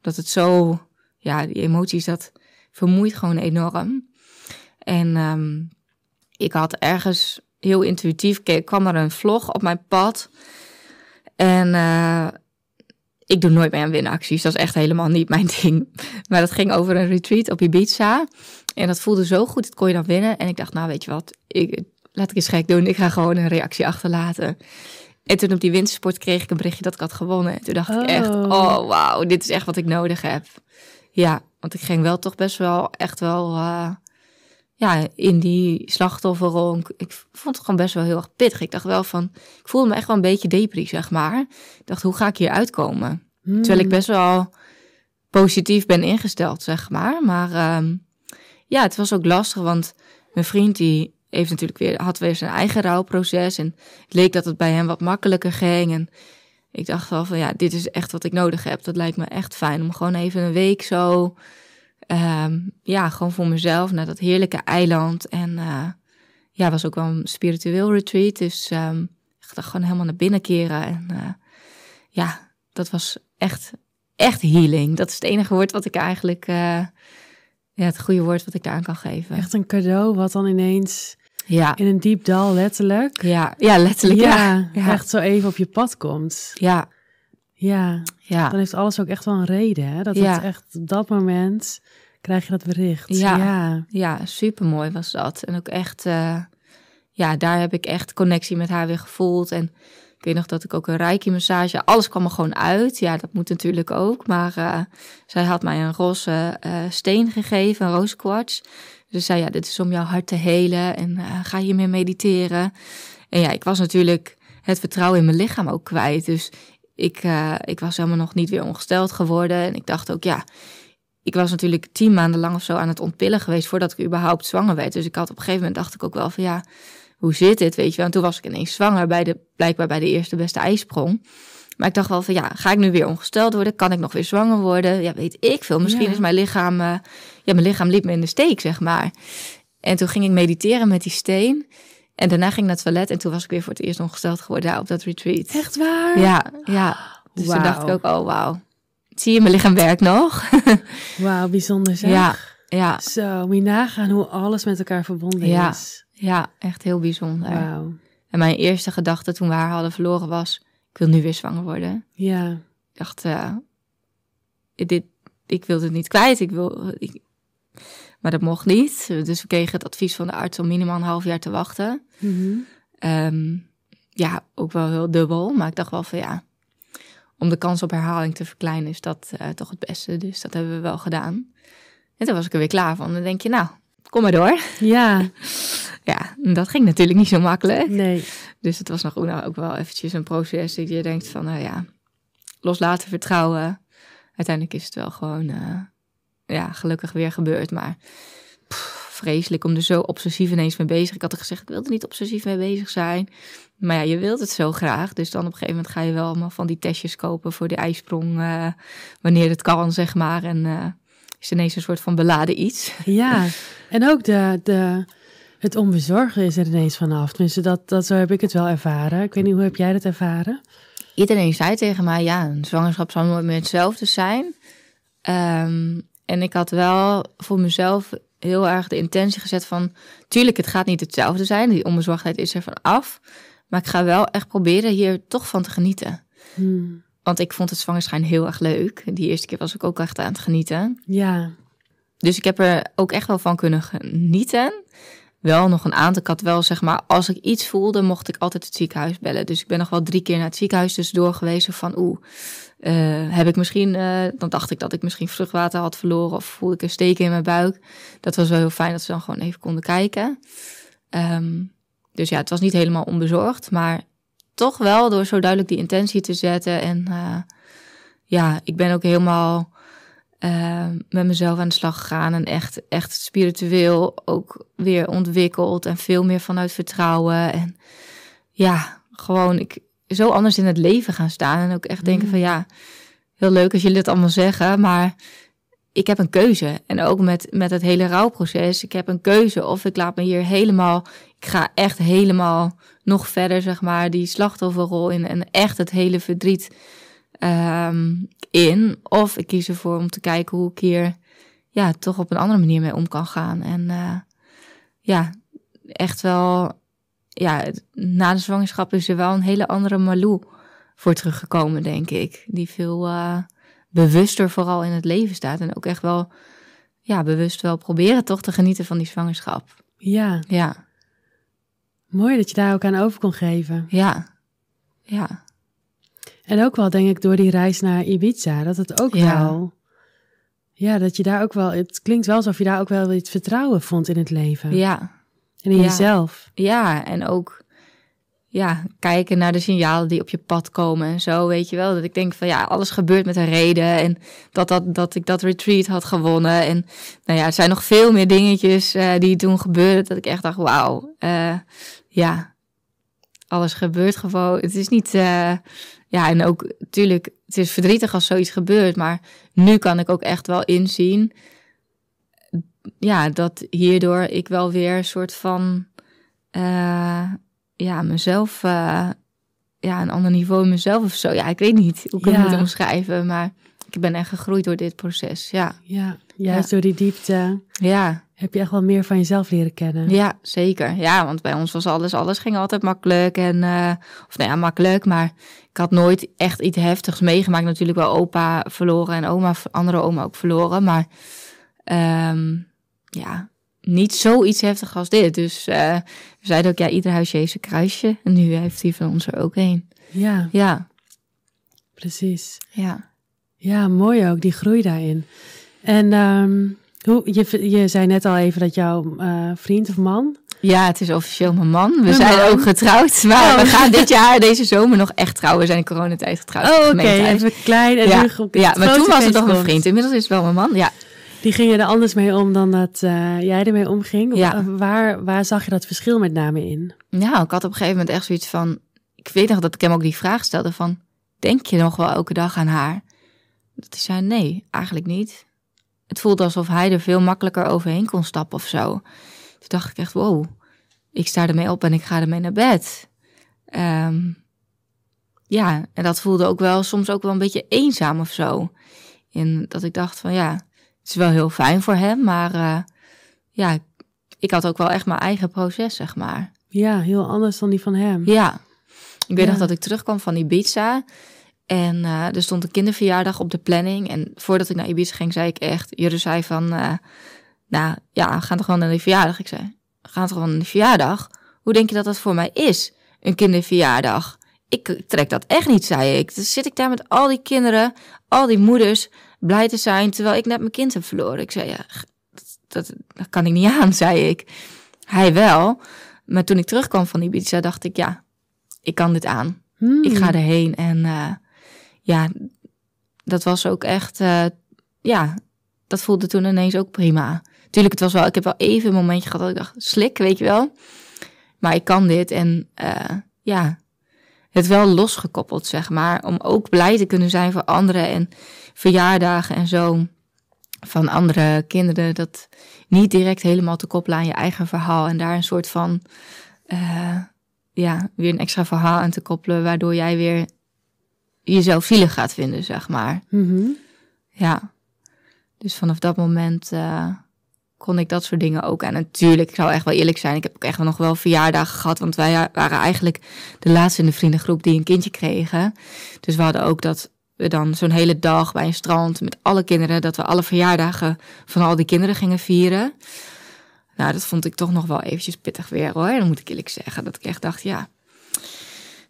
Speaker 1: Dat het zo, ja, die emoties, dat vermoeit gewoon enorm. En ehm, ik had ergens heel intuïtief, kwam er een vlog op mijn pad. En eh, ik doe nooit mee aan winacties. Dat is echt helemaal niet mijn (laughs) ding. Maar dat ging over een retreat op Ibiza. En dat voelde zo goed, dat kon je dan winnen. En ik dacht, nou weet je wat, ik, laat ik eens gek doen. Ik ga gewoon een reactie achterlaten. En toen op die wintersport kreeg ik een berichtje dat ik had gewonnen. En toen dacht ik echt,
Speaker 3: Oh.
Speaker 1: oh wauw, dit is echt wat ik nodig heb. Ja, want ik ging wel toch best wel, echt wel, eh, ja, in die slachtofferrol. Ik vond het gewoon best wel heel erg pittig. Ik dacht wel van, ik voelde me echt wel een beetje depri, zeg maar. Ik dacht, hoe ga ik hier uitkomen?
Speaker 3: Hmm.
Speaker 1: Terwijl ik best wel positief ben ingesteld, zeg maar. Maar ehm, ja, het was ook lastig, want mijn vriend die heeft natuurlijk weer, had weer zijn eigen rouwproces. En het leek dat het bij hem wat makkelijker ging. En ik dacht wel van ja, dit is echt wat ik nodig heb. Dat lijkt me echt fijn om gewoon even een week zo, ehm, ja, gewoon voor mezelf naar dat heerlijke eiland. En eh, ja, was ook wel een spiritueel retreat. Dus ehm, ik dacht gewoon helemaal naar binnen keren. En eh, ja, dat was echt, echt healing. Dat is het enige woord wat ik eigenlijk, eh, ja, het goede woord wat ik daaraan kan geven.
Speaker 3: Echt een cadeau wat dan ineens
Speaker 1: Ja,
Speaker 3: in een diep dal letterlijk.
Speaker 1: ja, ja letterlijk. Ja,
Speaker 3: echt zo even op je pad komt.
Speaker 1: ja,
Speaker 3: Ja,
Speaker 1: ja.
Speaker 3: dan heeft alles ook echt wel een reden. Hè? Dat
Speaker 1: Ja.
Speaker 3: het echt op dat moment krijg je dat bericht.
Speaker 1: Ja.
Speaker 3: ja.
Speaker 1: Ja, super mooi was dat. En ook echt, eh, ja, daar heb ik echt connectie met haar weer gevoeld. En ik weet nog dat ik ook een reiki-massage, alles kwam er gewoon uit. Ja, dat moet natuurlijk ook. Maar eh, zij had mij een roze eh, steen gegeven, een rooskwarts. Dus zei, ja, dit is om jouw hart te helen en eh, ga hiermee mediteren. En ja, ik was natuurlijk het vertrouwen in mijn lichaam ook kwijt. Dus ik, eh, ik was helemaal nog niet weer ongesteld geworden. En ik dacht ook, ja, ik was natuurlijk tien maanden lang of zo aan het ontpillen geweest voordat ik überhaupt zwanger werd. Dus ik had op een gegeven moment dacht ik ook wel van ja, hoe zit dit, weet je wel. En toen was ik ineens zwanger bij de, blijkbaar bij de eerste beste ijsprong. Maar ik dacht wel van ja, ga ik nu weer ongesteld worden? Kan ik nog weer zwanger worden? Ja, weet ik veel. Misschien
Speaker 3: Ja.
Speaker 1: is mijn lichaam, eh, ja, mijn lichaam liep me in de steek, zeg maar. En toen ging ik mediteren met die steen. En daarna ging ik naar het toilet en toen was ik weer voor het eerst ongesteld geworden daar op dat retreat.
Speaker 3: Echt waar?
Speaker 1: Ja, ja. Dus toen dacht ik ook, oh wauw. Zie je, mijn lichaam werkt nog. (laughs)
Speaker 3: Wauw, bijzonder zeg.
Speaker 1: Ja, ja,
Speaker 3: Zo, moet je nagaan hoe alles met elkaar verbonden
Speaker 1: Ja.
Speaker 3: is.
Speaker 1: ja, echt heel bijzonder.
Speaker 3: Wauw.
Speaker 1: En mijn eerste gedachte toen we haar hadden verloren was, ik wil nu weer zwanger worden.
Speaker 3: Ja,
Speaker 1: Ik dacht, eh, dit, ik wilde het niet kwijt. Ik wil, ik- maar dat mocht niet. Dus we kregen het advies van de arts om minimaal een half jaar te wachten.
Speaker 3: Mhm.
Speaker 1: Ehm, ja, ook wel heel dubbel. Maar ik dacht wel van ja, om de kans op herhaling te verkleinen is dat eh, toch het beste. Dus dat hebben we wel gedaan. En toen was ik er weer klaar van. Dan denk je, nou, kom maar door.
Speaker 3: ja, (laughs)
Speaker 1: Ja, dat ging natuurlijk niet zo makkelijk.
Speaker 3: nee.
Speaker 1: Dus het was nog ook, nou, ook wel eventjes een proces dat je denkt van, nou ja, loslaten, vertrouwen. Uiteindelijk is het wel gewoon, eh, ja, gelukkig weer gebeurd. Maar pff, vreselijk om er zo obsessief ineens mee bezig. Ik had er gezegd, ik wil er niet obsessief mee bezig zijn. Maar ja, je wilt het zo graag. Dus dan op een gegeven moment ga je wel allemaal van die testjes kopen voor de ijsprong. eh, wanneer het kan, zeg maar. En eh, is ineens een soort van beladen iets.
Speaker 3: Ja, (laughs) en ook de, de, het onbezorgde is er ineens vanaf. Tenminste, dat, dat, zo heb ik het wel ervaren. Ik weet niet, hoe heb jij dat ervaren?
Speaker 1: Iedereen zei tegen mij, ja, een zwangerschap zal nooit meer hetzelfde zijn. Ehm, en ik had wel voor mezelf heel erg de intentie gezet van... tuurlijk, het gaat niet hetzelfde zijn. Die onbezorgdheid is er van af. Maar ik ga wel echt proberen hier toch van te genieten.
Speaker 3: Hmm.
Speaker 1: Want ik vond het zwangerschijn heel erg leuk. Die eerste keer was ik ook echt aan het genieten.
Speaker 3: Ja,
Speaker 1: Dus ik heb er ook echt wel van kunnen genieten. Wel nog een aantal. Ik had wel zeg maar, als ik iets voelde, mocht ik altijd het ziekenhuis bellen. Dus ik ben nog wel drie keer naar het ziekenhuis tussendoor geweest. Van oeh, eh, heb ik misschien, eh, dan dacht ik dat ik misschien vruchtwater had verloren. Of voelde ik een steek in mijn buik. Dat was wel heel fijn dat ze dan gewoon even konden kijken. Ehm, dus ja, het was niet helemaal onbezorgd. Maar toch wel door zo duidelijk die intentie te zetten. En eh, ja, ik ben ook helemaal eh, met mezelf aan de slag gegaan. En echt, echt spiritueel ook weer ontwikkeld. En veel meer vanuit vertrouwen. En ja, gewoon ik, zo anders in het leven gaan staan. En ook echt denken van ja, heel leuk als jullie het allemaal zeggen. Maar ik heb een keuze. En ook met, met het hele rouwproces. Ik heb een keuze of ik laat me hier helemaal... Ik ga echt helemaal nog verder, zeg maar, die slachtofferrol in. En echt het hele verdriet ehm, in. Of ik kies ervoor om te kijken hoe ik hier ja, toch op een andere manier mee om kan gaan. En eh, ja, echt wel... Ja, na de zwangerschap is er wel een hele andere Malou voor teruggekomen, denk ik. Die veel eh, bewuster vooral in het leven staat. En ook echt wel, ja, bewust wel proberen toch te genieten van die zwangerschap.
Speaker 3: ja.
Speaker 1: Ja,
Speaker 3: Mooi dat je daar ook aan over kon geven.
Speaker 1: ja, ja.
Speaker 3: En ook wel, denk ik, door die reis naar Ibiza, dat het ook
Speaker 1: Ja.
Speaker 3: wel... Ja, dat je daar ook wel... Het klinkt wel alsof je daar ook wel iets vertrouwen vond in het leven.
Speaker 1: Ja,
Speaker 3: En in
Speaker 1: Ja.
Speaker 3: jezelf.
Speaker 1: ja. En ook ja, kijken naar de signalen die op je pad komen en zo, weet je wel. Dat ik denk van ja, alles gebeurt met een reden. En dat, dat, dat ik dat retreat had gewonnen. En nou ja, er zijn nog veel meer dingetjes eh, die toen gebeurden. Dat ik echt dacht, wauw, eh, ja, alles gebeurt gewoon. Het is niet, eh, ja, en ook natuurlijk, het is verdrietig als zoiets gebeurt. Maar nu kan ik ook echt wel inzien, ja, dat hierdoor ik wel weer een soort van, ja, mezelf, eh, ja, een ander niveau in mezelf of zo. Ja, ik weet niet hoe ik
Speaker 3: Ja.
Speaker 1: het moet omschrijven, maar ik ben echt gegroeid door dit proces. Ja,
Speaker 3: Ja, juist door die diepte
Speaker 1: ja,
Speaker 3: heb je echt wel meer van jezelf leren kennen.
Speaker 1: ja, zeker. Ja, want bij ons was alles, alles ging altijd makkelijk en, eh, of nou ja, makkelijk, maar ik had nooit echt iets heftigs meegemaakt. Natuurlijk wel opa verloren en oma, andere oma ook verloren, maar ehm, ja, niet zoiets heftig als dit. Dus eh, we zeiden ook, ja, ieder huisje heeft zijn kruisje. En nu heeft hij van ons er ook een.
Speaker 3: Ja,
Speaker 1: Ja,
Speaker 3: precies.
Speaker 1: ja.
Speaker 3: Ja, mooi ook, die groei daarin. En ehm, hoe, je, je zei net al even dat jouw eh, vriend of man...
Speaker 1: Ja, het is officieel mijn man. We
Speaker 3: Mijn
Speaker 1: zijn
Speaker 3: man.
Speaker 1: ook getrouwd. Maar
Speaker 3: Oh.
Speaker 1: we gaan dit jaar, deze zomer, nog echt trouwen. We zijn in coronatijd getrouwd.
Speaker 3: Oh, oké,
Speaker 1: Gemeentehuis.
Speaker 3: even klein en
Speaker 1: ja,
Speaker 3: nu op
Speaker 1: ja, maar toen was het nog mijn vriend. Inmiddels is het wel mijn man. Ja,
Speaker 3: Die gingen er anders mee om dan dat eh, jij ermee omging.
Speaker 1: Ja.
Speaker 3: Wa- Waar, waar zag je dat verschil met name in?
Speaker 1: Nou, ik had op een gegeven moment echt zoiets van... Ik weet nog dat ik hem ook die vraag stelde van... Denk je nog wel elke dag aan haar? Dat hij zei, nee, eigenlijk niet. Het voelde alsof hij er veel makkelijker overheen kon stappen of zo. Toen dacht ik echt, wow. ik sta ermee op en ik ga ermee naar bed. Ehm, ja, en dat voelde ook wel soms ook wel een beetje eenzaam of zo. En dat ik dacht van ja, is wel heel fijn voor hem, maar uh, ja, ik had ook wel echt mijn eigen proces, zeg maar.
Speaker 3: Ja, heel anders dan die van hem.
Speaker 1: Ja, ik weet ja. nog dat ik terugkwam van Ibiza. En uh, er stond een kinderverjaardag op de planning. En voordat ik naar Ibiza ging, zei ik echt... Jurre zei van... Uh, nou ja, we gaan toch gewoon naar die verjaardag? Ik zei, we gaan toch gewoon naar die verjaardag? Hoe denk je dat dat voor mij is? Een kinderverjaardag? Ik trek dat echt niet, zei ik. Dan zit ik daar met al die kinderen, al die moeders... blij te zijn, terwijl ik net mijn kind heb verloren. Ik zei, ja, dat, dat, dat kan ik niet aan, (laughs) zei ik. Hij wel. Maar toen ik terugkwam van Ibiza, dacht ik, ja, ik kan dit aan.
Speaker 3: Hmm.
Speaker 1: Ik ga erheen. En uh, ja, dat was ook echt, uh, ja, dat voelde toen ineens ook prima. Tuurlijk, het was wel, ik heb wel even een momentje gehad dat ik dacht, slik, weet je wel. Maar ik kan dit en uh, ja, het wel losgekoppeld, zeg maar. Om ook blij te kunnen zijn voor anderen en verjaardagen en zo van andere kinderen. Dat niet direct helemaal te koppelen aan je eigen verhaal en daar een soort van, uh, ja, weer een extra verhaal aan te koppelen, waardoor jij weer jezelf zielig gaat vinden, zeg maar.
Speaker 3: Mm -hmm.
Speaker 1: Ja. Dus vanaf dat moment uh, kon ik dat soort dingen ook. En natuurlijk, ik zou echt wel eerlijk zijn, ik heb ook echt nog wel verjaardagen gehad, want wij waren eigenlijk de laatste in de vriendengroep die een kindje kregen. Dus we hadden ook dat we dan zo'n hele dag bij een strand met alle kinderen, dat we alle verjaardagen van al die kinderen gingen vieren. Nou, dat vond ik toch nog wel eventjes pittig weer hoor. Dan moet ik eerlijk zeggen dat ik echt dacht, ja,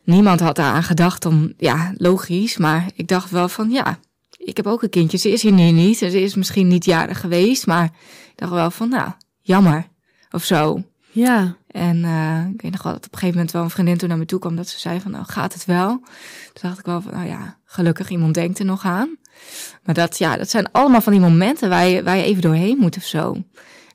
Speaker 1: niemand had daar aan gedacht om, ja, logisch. Maar ik dacht wel van, ja, ik heb ook een kindje. Ze is hier nu niet. Ze is misschien niet jarig geweest. Maar dacht wel van, nou, jammer. Of zo.
Speaker 3: Ja.
Speaker 1: En uh, ik weet nog wel dat op een gegeven moment wel een vriendin toen naar me toe kwam. Dat ze zei van, nou, gaat het wel? Toen dacht ik wel van, nou ja, gelukkig iemand denkt er nog aan. Maar dat, ja, dat zijn allemaal van die momenten waar je, waar je even doorheen moet of zo.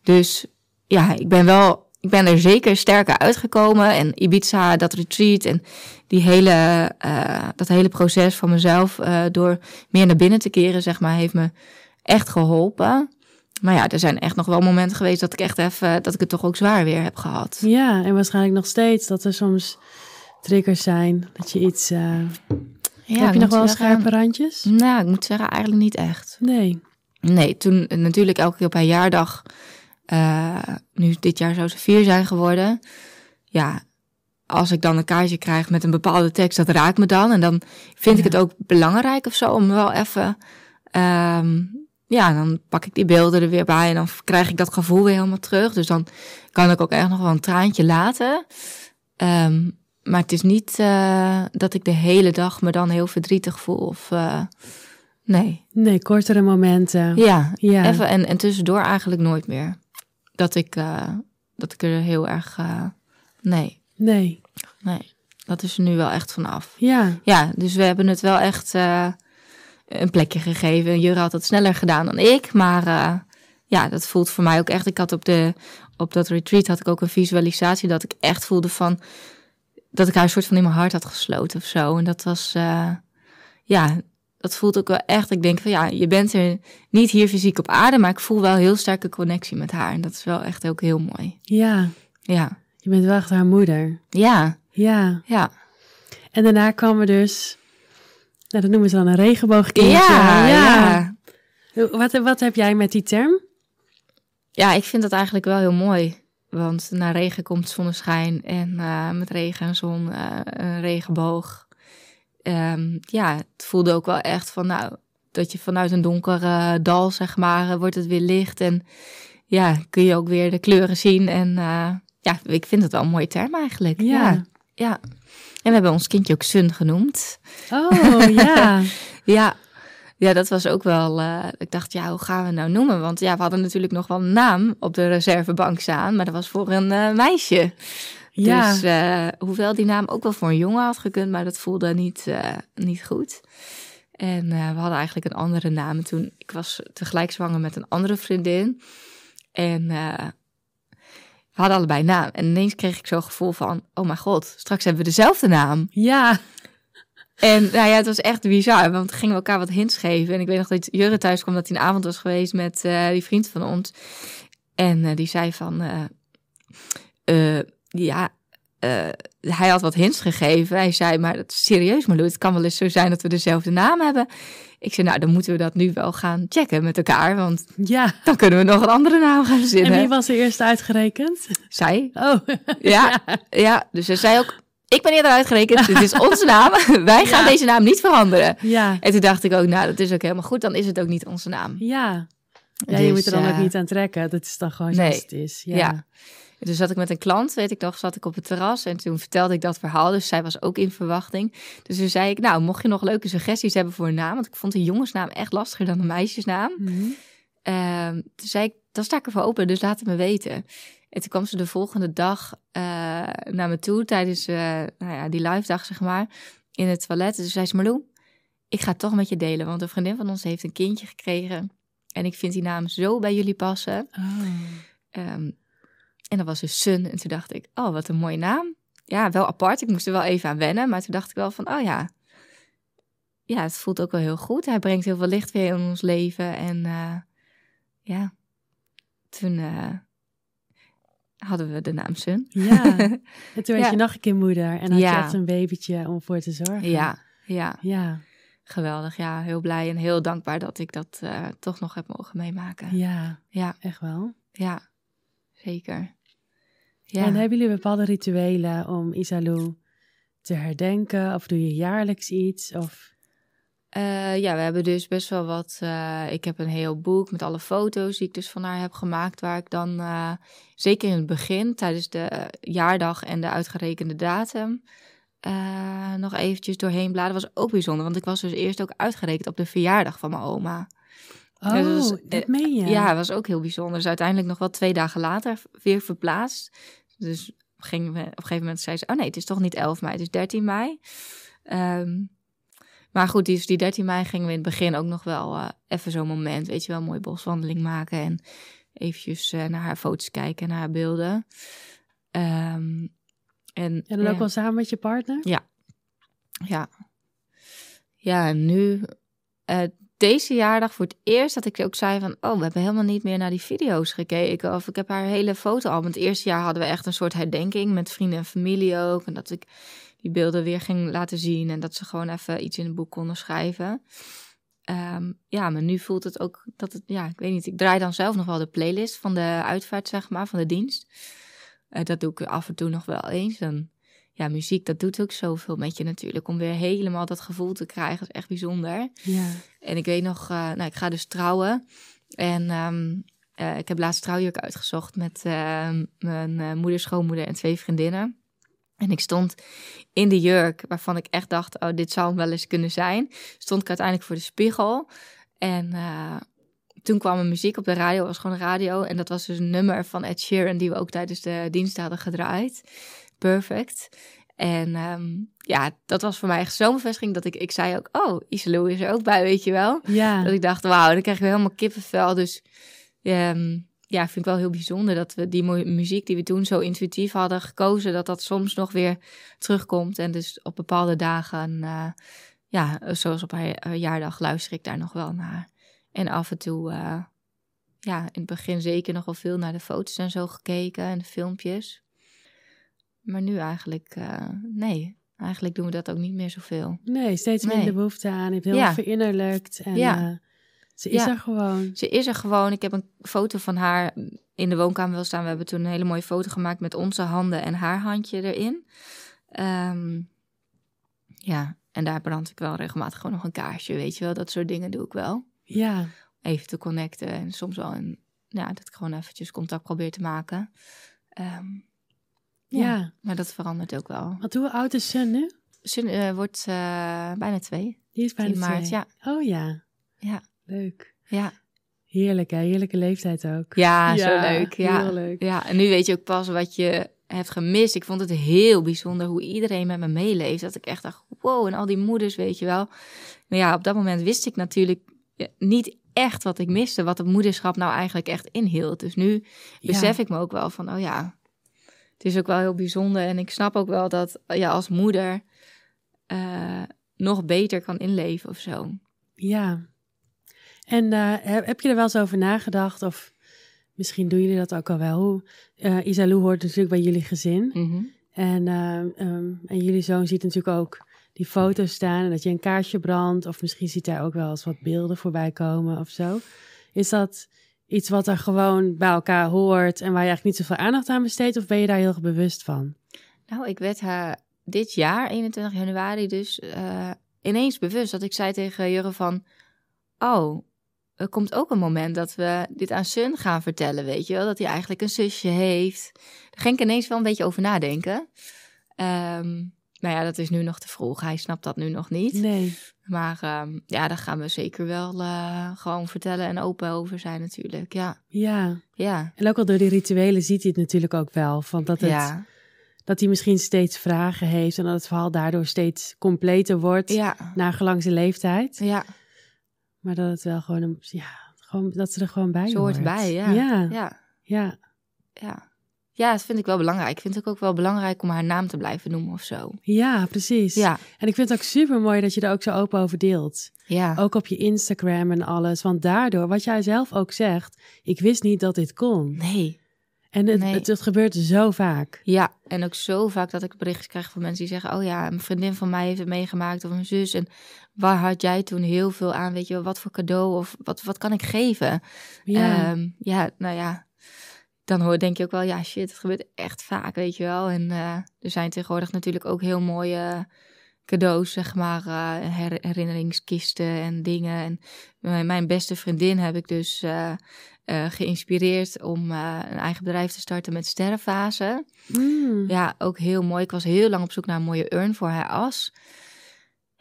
Speaker 1: Dus ja, ik ben wel, ik ben er zeker sterker uitgekomen. En Ibiza, dat retreat en die hele, uh, dat hele proces van mezelf uh, door meer naar binnen te keren, zeg maar, heeft me echt geholpen. Maar ja, er zijn echt nog wel momenten geweest dat ik echt even, dat ik het toch ook zwaar weer heb gehad.
Speaker 3: Ja, en waarschijnlijk nog steeds dat er soms triggers zijn, dat je iets... Uh...
Speaker 1: Ja,
Speaker 3: heb je nog wel zeggen, scherpe randjes?
Speaker 1: Nou, ik moet zeggen, eigenlijk niet echt.
Speaker 3: Nee.
Speaker 1: Nee, toen natuurlijk elke keer op haar jaardag uh, nu dit jaar zou ze vier zijn geworden. Ja, als ik dan een kaartje krijg met een bepaalde tekst, dat raakt me dan. En dan vind ja. ik het ook belangrijk of zo om wel even. Um, ja, dan pak ik die beelden er weer bij en dan krijg ik dat gevoel weer helemaal terug. Dus dan kan ik ook echt nog wel een traantje laten. Um, maar het is niet uh, dat ik de hele dag me dan heel verdrietig voel. Of uh, nee.
Speaker 3: Nee, kortere momenten.
Speaker 1: Ja,
Speaker 3: ja.
Speaker 1: Even, en, en tussendoor eigenlijk nooit meer dat ik, uh, dat ik er heel erg. Nee.
Speaker 3: Nee.
Speaker 1: Nee. Dat is er nu wel echt vanaf.
Speaker 3: Ja.
Speaker 1: Ja, dus we hebben het wel echt een plekje gegeven. Jurre had het sneller gedaan dan ik. Maar ja, dat voelt voor mij ook echt. Ik had op, de, op dat retreat had ik ook een visualisatie dat ik echt voelde van. Dat ik haar een soort van in mijn hart had gesloten of zo. En dat was. ja, dat voelt ook wel echt. Ik denk van ja, je bent er niet hier fysiek op aarde, maar ik voel wel heel sterke connectie met haar. En dat is wel echt ook heel mooi.
Speaker 3: Ja.
Speaker 1: Ja.
Speaker 3: Je bent wel echt haar moeder.
Speaker 1: Ja.
Speaker 3: Ja.
Speaker 1: Ja.
Speaker 3: En daarna kwam er dus, nou dat noemen ze dan een regenboogkindje.
Speaker 1: Ja, ja.
Speaker 3: ja. Wat, wat heb jij met die term?
Speaker 1: Ja, ik vind dat eigenlijk wel heel mooi. Want na regen komt zonneschijn en uh, met regen en zon uh, een regenboog um, ja, het voelde ook wel echt van, nou, dat je vanuit een donker uh, dal, zeg maar, wordt het weer licht. En ja, kun je ook weer de kleuren zien. En uh, ja, ik vind het wel een mooie term eigenlijk.
Speaker 3: Ja.
Speaker 1: ja. ja. En we hebben ons kindje ook Sun genoemd.
Speaker 3: Oh, ja. (laughs)
Speaker 1: ja. Ja, dat was ook wel. Uh, ik dacht, ja, hoe gaan we het nou noemen? Want ja, we hadden natuurlijk nog wel een naam op de reservebank staan, maar dat was voor een uh, meisje.
Speaker 3: Ja.
Speaker 1: Dus uh, hoewel die naam ook wel voor een jongen had gekund, maar dat voelde niet, niet goed. En we hadden eigenlijk een andere naam. Toen ik was tegelijk zwanger met een andere vriendin. En we hadden allebei naam. En ineens kreeg ik zo'n gevoel van, oh mijn god, straks hebben we dezelfde naam.
Speaker 3: Ja.
Speaker 1: En nou ja, het was echt bizar, want we gingen elkaar wat hints geven. En ik weet nog dat Jurre thuis kwam, dat hij een avond was geweest met die vriend van ons. En die zei van ja, eh, hij had wat hints gegeven. Hij zei, maar dat is serieus Marlo, het kan wel eens zo zijn dat we dezelfde naam hebben. Ik zei, nou, dan moeten we dat nu wel gaan checken met elkaar, want
Speaker 3: Ja.
Speaker 1: dan kunnen we nog een andere naam gaan
Speaker 3: En
Speaker 1: verzinnen.
Speaker 3: wie was er eerst uitgerekend?
Speaker 1: Zij,
Speaker 3: Oh,
Speaker 1: ja, (laughs) ja, dus hij zei ook, ik ben eerder uitgerekend, dit is onze naam. (laughs) Wij gaan
Speaker 3: Ja.
Speaker 1: deze naam niet veranderen.
Speaker 3: ja.
Speaker 1: En toen dacht ik ook, nou, dat is ook helemaal goed, dan is het ook niet onze naam.
Speaker 3: Ja. Ja,
Speaker 1: Dus,
Speaker 3: je moet er dan
Speaker 1: eh,
Speaker 3: ook niet aan trekken. Dat is dan gewoon
Speaker 1: nee.
Speaker 3: het is. Ja.
Speaker 1: Toen zat ik met een klant, weet ik nog, zat ik op het terras en toen vertelde ik dat verhaal. Dus zij was ook in verwachting. Dus toen zei ik, nou, mocht je nog leuke suggesties hebben voor een naam, want ik vond een jongensnaam echt lastiger dan een meisjesnaam.
Speaker 3: Mhm.
Speaker 1: Ehm, toen zei ik, dan sta ik ervoor open, dus laat het me weten. En toen kwam ze de volgende dag eh, naar me toe tijdens eh, nou ja, die live dag, zeg maar, in het toilet. En toen zei ze, Marlou, ik ga het toch met je delen, want een vriendin van ons heeft een kindje gekregen. En ik vind die naam zo bij jullie passen.
Speaker 3: Oh.
Speaker 1: Ehm, en dat was dus Sun. En toen dacht ik, oh, wat een mooie naam. Ja, wel apart. Ik moest er wel even aan wennen. Maar toen dacht ik wel van, oh ja. Ja, het voelt ook wel heel goed. Hij brengt heel veel licht weer in ons leven. En eh, ja, toen eh, hadden we de naam Sun.
Speaker 3: Ja. (laughs) En toen werd
Speaker 1: Ja.
Speaker 3: je nog een keer moeder en had
Speaker 1: Ja.
Speaker 3: je echt een babytje om voor te zorgen.
Speaker 1: Ja, ja,
Speaker 3: Ja,
Speaker 1: geweldig. Ja, heel blij en heel dankbaar dat ik dat eh, toch nog heb mogen meemaken.
Speaker 3: ja,
Speaker 1: Ja,
Speaker 3: echt wel.
Speaker 1: ja, zeker. Ja.
Speaker 3: En hebben jullie bepaalde rituelen om Isalou te herdenken? Of doe je jaarlijks iets? Of...
Speaker 1: Eh, ja, we hebben dus best wel wat. eh, ik heb een heel boek met alle foto's die ik dus van haar heb gemaakt. Waar ik dan zeker in het begin, tijdens de jaardag en de uitgerekende datum. Eh, nog eventjes doorheen bladen. was ook bijzonder, want ik was dus eerst ook uitgerekend op de verjaardag van mijn oma.
Speaker 3: Oh,
Speaker 1: Ja, dat eh,
Speaker 3: meen je?
Speaker 1: Ja, was ook heel bijzonder. Dus uiteindelijk nog wel twee dagen later weer verplaatst. Dus gingen we, op een gegeven moment zei ze... oh nee, het is toch niet 11 mei, het is 13 mei. Ehm, maar goed, die, dus die 13 mei gingen we in het begin ook nog wel eh, even zo'n moment... weet je wel, een mooie boswandeling maken... en eventjes eh, naar haar foto's kijken, naar haar beelden. Ehm, en,
Speaker 3: En dan ook wel samen met je partner?
Speaker 1: ja. Ja, en nu, eh, deze jaardag voor het eerst dat ik ook zei van... oh, we hebben helemaal niet meer naar die video's gekeken. Of ik heb haar hele fotoalbum. Het eerste jaar hadden we echt een soort herdenking met vrienden en familie ook. En dat ik die beelden weer ging laten zien. En dat ze gewoon even iets in het boek konden schrijven. Ehm, ja, maar nu voelt het ook dat het... Ja, ik weet niet. Ik draai dan zelf nog wel de playlist van de uitvaart, zeg maar, van de dienst. Eh, dat doe ik af en toe nog wel eens. Dan ja, muziek, dat doet ook zoveel met je natuurlijk. Om weer helemaal dat gevoel te krijgen, dat is echt bijzonder.
Speaker 3: Ja.
Speaker 1: En ik weet nog, eh, nou, ik ga dus trouwen. En ehm, eh, ik heb laatst trouwjurk uitgezocht met ehm, mijn moeder, schoonmoeder en twee vriendinnen. En ik stond in de jurk waarvan ik echt dacht, oh, dit zou hem wel eens kunnen zijn. Stond ik uiteindelijk voor de spiegel. En toen kwam er muziek op de radio, was gewoon radio. En dat was dus een nummer van Ed Sheeran die we ook tijdens de dienst hadden gedraaid. Perfect. En ehm, ja, dat was voor mij echt zo'n bevestiging dat ik, ik zei ook, oh, Iselou is er ook bij, weet je wel.
Speaker 3: Ja.
Speaker 1: Dat ik dacht, wauw, dan krijg ik weer helemaal kippenvel. Dus ehm, ja, ik vind het wel heel bijzonder dat we die mu- muziek die we toen zo intuïtief hadden gekozen, dat dat soms nog weer terugkomt. En dus op bepaalde dagen, eh, ja, zoals op haar eh, jaardag, luister ik daar nog wel naar. En af en toe, eh, ja, in het begin zeker nog wel veel naar de foto's en zo gekeken en de filmpjes. Maar nu eigenlijk, eh, nee, eigenlijk doen we dat ook niet meer zoveel.
Speaker 3: Nee, steeds
Speaker 1: Nee.
Speaker 3: minder behoefte aan. Je hebt heel
Speaker 1: Ja.
Speaker 3: verinnerlijkt. En
Speaker 1: Ja.
Speaker 3: eh, ze is
Speaker 1: Ja.
Speaker 3: er gewoon.
Speaker 1: Ze is er gewoon. Ik heb een foto van haar in de woonkamer wel staan. We hebben toen een hele mooie foto gemaakt met onze handen en haar handje erin. Ehm, ja, en daar brand ik wel regelmatig gewoon nog een kaarsje, weet je wel. Dat soort dingen doe ik wel.
Speaker 3: Ja.
Speaker 1: Even te connecten en soms wel een, ja, dat ik gewoon eventjes contact probeer te maken. Ehm, ja,
Speaker 3: Ja.
Speaker 1: maar dat verandert ook wel.
Speaker 3: Want hoe oud is Sun nu?
Speaker 1: Sun eh, wordt eh, bijna twee.
Speaker 3: Die is bijna
Speaker 1: 10 maart,
Speaker 3: twee.
Speaker 1: ja.
Speaker 3: Oh ja.
Speaker 1: Ja,
Speaker 3: Leuk.
Speaker 1: ja.
Speaker 3: Heerlijk hè. Heerlijke leeftijd ook.
Speaker 1: Ja, zo leuk. Ja.
Speaker 3: Heel leuk.
Speaker 1: Ja, en nu weet je ook pas wat je hebt gemist. Ik vond het heel bijzonder hoe iedereen met me meeleeft. Dat ik echt dacht, wow, en al die moeders, weet je wel. Maar ja, op dat moment wist ik natuurlijk niet echt wat ik miste. Wat het moederschap nou eigenlijk echt inhield. Dus nu besef ik me ook wel van, oh ja, het is ook wel heel bijzonder. En ik snap ook wel dat ja, als moeder eh, nog beter kan inleven of zo.
Speaker 3: Ja. En eh, heb, je er wel eens over nagedacht of misschien doen jullie dat ook al wel. Uh, Isalou hoort natuurlijk bij jullie gezin.
Speaker 1: Mhm.
Speaker 3: En, um, en jullie zoon ziet natuurlijk ook die foto's staan en dat je een kaartje brandt. Of misschien ziet hij ook wel eens wat beelden voorbij komen of zo. Is dat iets wat er gewoon bij elkaar hoort en waar je eigenlijk niet zoveel aandacht aan besteedt? Of ben je daar heel bewust van?
Speaker 1: Nou, ik werd haar dit jaar, 21 januari, dus uh, ineens bewust dat ik zei tegen Jurre van... Oh, er komt ook een moment dat we dit aan Sun gaan vertellen, weet je wel? Dat hij eigenlijk een zusje heeft. Daar ging ik ineens wel een beetje over nadenken. Um, nou ja, dat is nu nog te vroeg. Hij snapt dat nu nog niet.
Speaker 3: Nee.
Speaker 1: Maar um, ja, daar gaan we zeker wel uh, gewoon vertellen en open over zijn natuurlijk. Ja.
Speaker 3: Ja.
Speaker 1: Ja.
Speaker 3: En ook al door die rituelen ziet hij het natuurlijk ook wel. Van dat, het,
Speaker 1: Ja.
Speaker 3: dat hij misschien steeds vragen heeft en dat het verhaal daardoor steeds completer wordt.
Speaker 1: Ja.
Speaker 3: Naar gelang zijn leeftijd.
Speaker 1: Ja.
Speaker 3: Maar dat het wel gewoon, een, ja, gewoon dat ze er gewoon bij
Speaker 1: Zo
Speaker 3: hoort.
Speaker 1: hoort bij, ja.
Speaker 3: Ja.
Speaker 1: Ja.
Speaker 3: ja.
Speaker 1: Ja. Ja, dat vind ik wel belangrijk. Ik vind het ook wel belangrijk om haar naam te blijven noemen of zo.
Speaker 3: Ja, precies.
Speaker 1: Ja.
Speaker 3: En ik vind het ook super mooi dat je er ook zo open over deelt.
Speaker 1: Ja.
Speaker 3: Ook op je Instagram en alles. Want daardoor, wat jij zelf ook zegt, ik wist niet dat dit kon.
Speaker 1: Nee.
Speaker 3: En het,
Speaker 1: Nee.
Speaker 3: het, het gebeurt zo vaak.
Speaker 1: Ja, en ook zo vaak dat ik berichtjes krijg van mensen die zeggen: Oh ja, een vriendin van mij heeft het meegemaakt, of een zus. En waar had jij toen heel veel aan? Weet je wel, wat voor cadeau of wat, wat kan ik geven?
Speaker 3: Ja,
Speaker 1: Ehm, ja, nou ja, dan hoor, denk je ook wel: Ja, shit, het gebeurt echt vaak, weet je wel. En eh, er zijn tegenwoordig natuurlijk ook heel mooie cadeaus, zeg maar, eh, her- herinneringskisten en dingen. En mijn- mijn beste vriendin heb ik dus eh, geïnspireerd om een eigen bedrijf te starten met sterrenfase.
Speaker 3: Mm.
Speaker 1: Ja, ook heel mooi. Ik was heel lang op zoek naar een mooie urn voor haar as.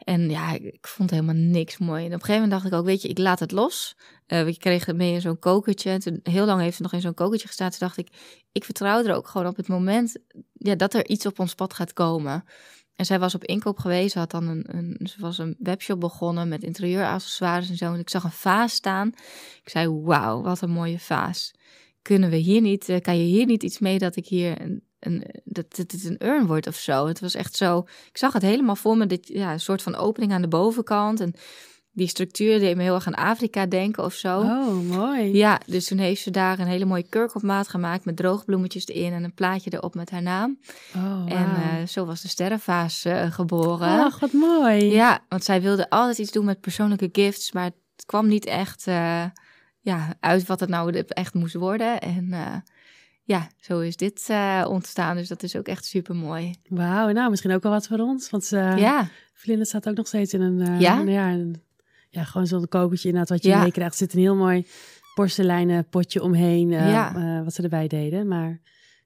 Speaker 1: En ja, ik, vond helemaal niks mooi. En op een gegeven moment dacht ik ook, weet je, ik laat het los. Eh we kregen mee in zo'n kokertje. En heel lang heeft het nog in zo'n kokertje gestaan. Toen dacht ik, ik vertrouw er ook gewoon op het moment ja, dat er iets op ons pad gaat komen. En zij was op inkoop geweest. Had dan een, een, ze was een webshop begonnen met interieuraccessoires en zo. En ik zag een vaas staan. Ik zei, wauw, wat een mooie vaas. Kunnen we hier niet, eh, kan je hier niet iets mee dat ik hier een, een, dat dat het een urn wordt of zo? Het was echt zo, ik zag het helemaal voor me, dit, ja, een soort van opening aan de bovenkant. En die structuur deed me heel erg aan Afrika denken of zo.
Speaker 3: Oh, mooi.
Speaker 1: Ja, dus toen heeft ze daar een hele mooie kurk op maat gemaakt met droogbloemetjes erin en een plaatje erop met haar naam.
Speaker 3: Oh,
Speaker 1: En eh, zo was de sterrenvaas eh, geboren.
Speaker 3: Ach, wat mooi.
Speaker 1: Ja, want zij wilde altijd iets doen met persoonlijke gifts, maar het kwam niet echt eh, ja, uit wat het nou echt moest worden. En ja, zo is dit eh, ontstaan, dus dat is ook echt super mooi.
Speaker 3: Wauw, nou, misschien ook wel wat voor ons. Want uh,
Speaker 1: ja,
Speaker 3: staat ook nog steeds in een... eh,
Speaker 1: Ja?
Speaker 3: een- ja, een- ja, gewoon zo'n kokertje inderdaad wat je
Speaker 1: Ja.
Speaker 3: meekrijgt. Er zit een heel mooi porseleinen potje omheen,
Speaker 1: Ja.
Speaker 3: wat ze erbij deden. Maar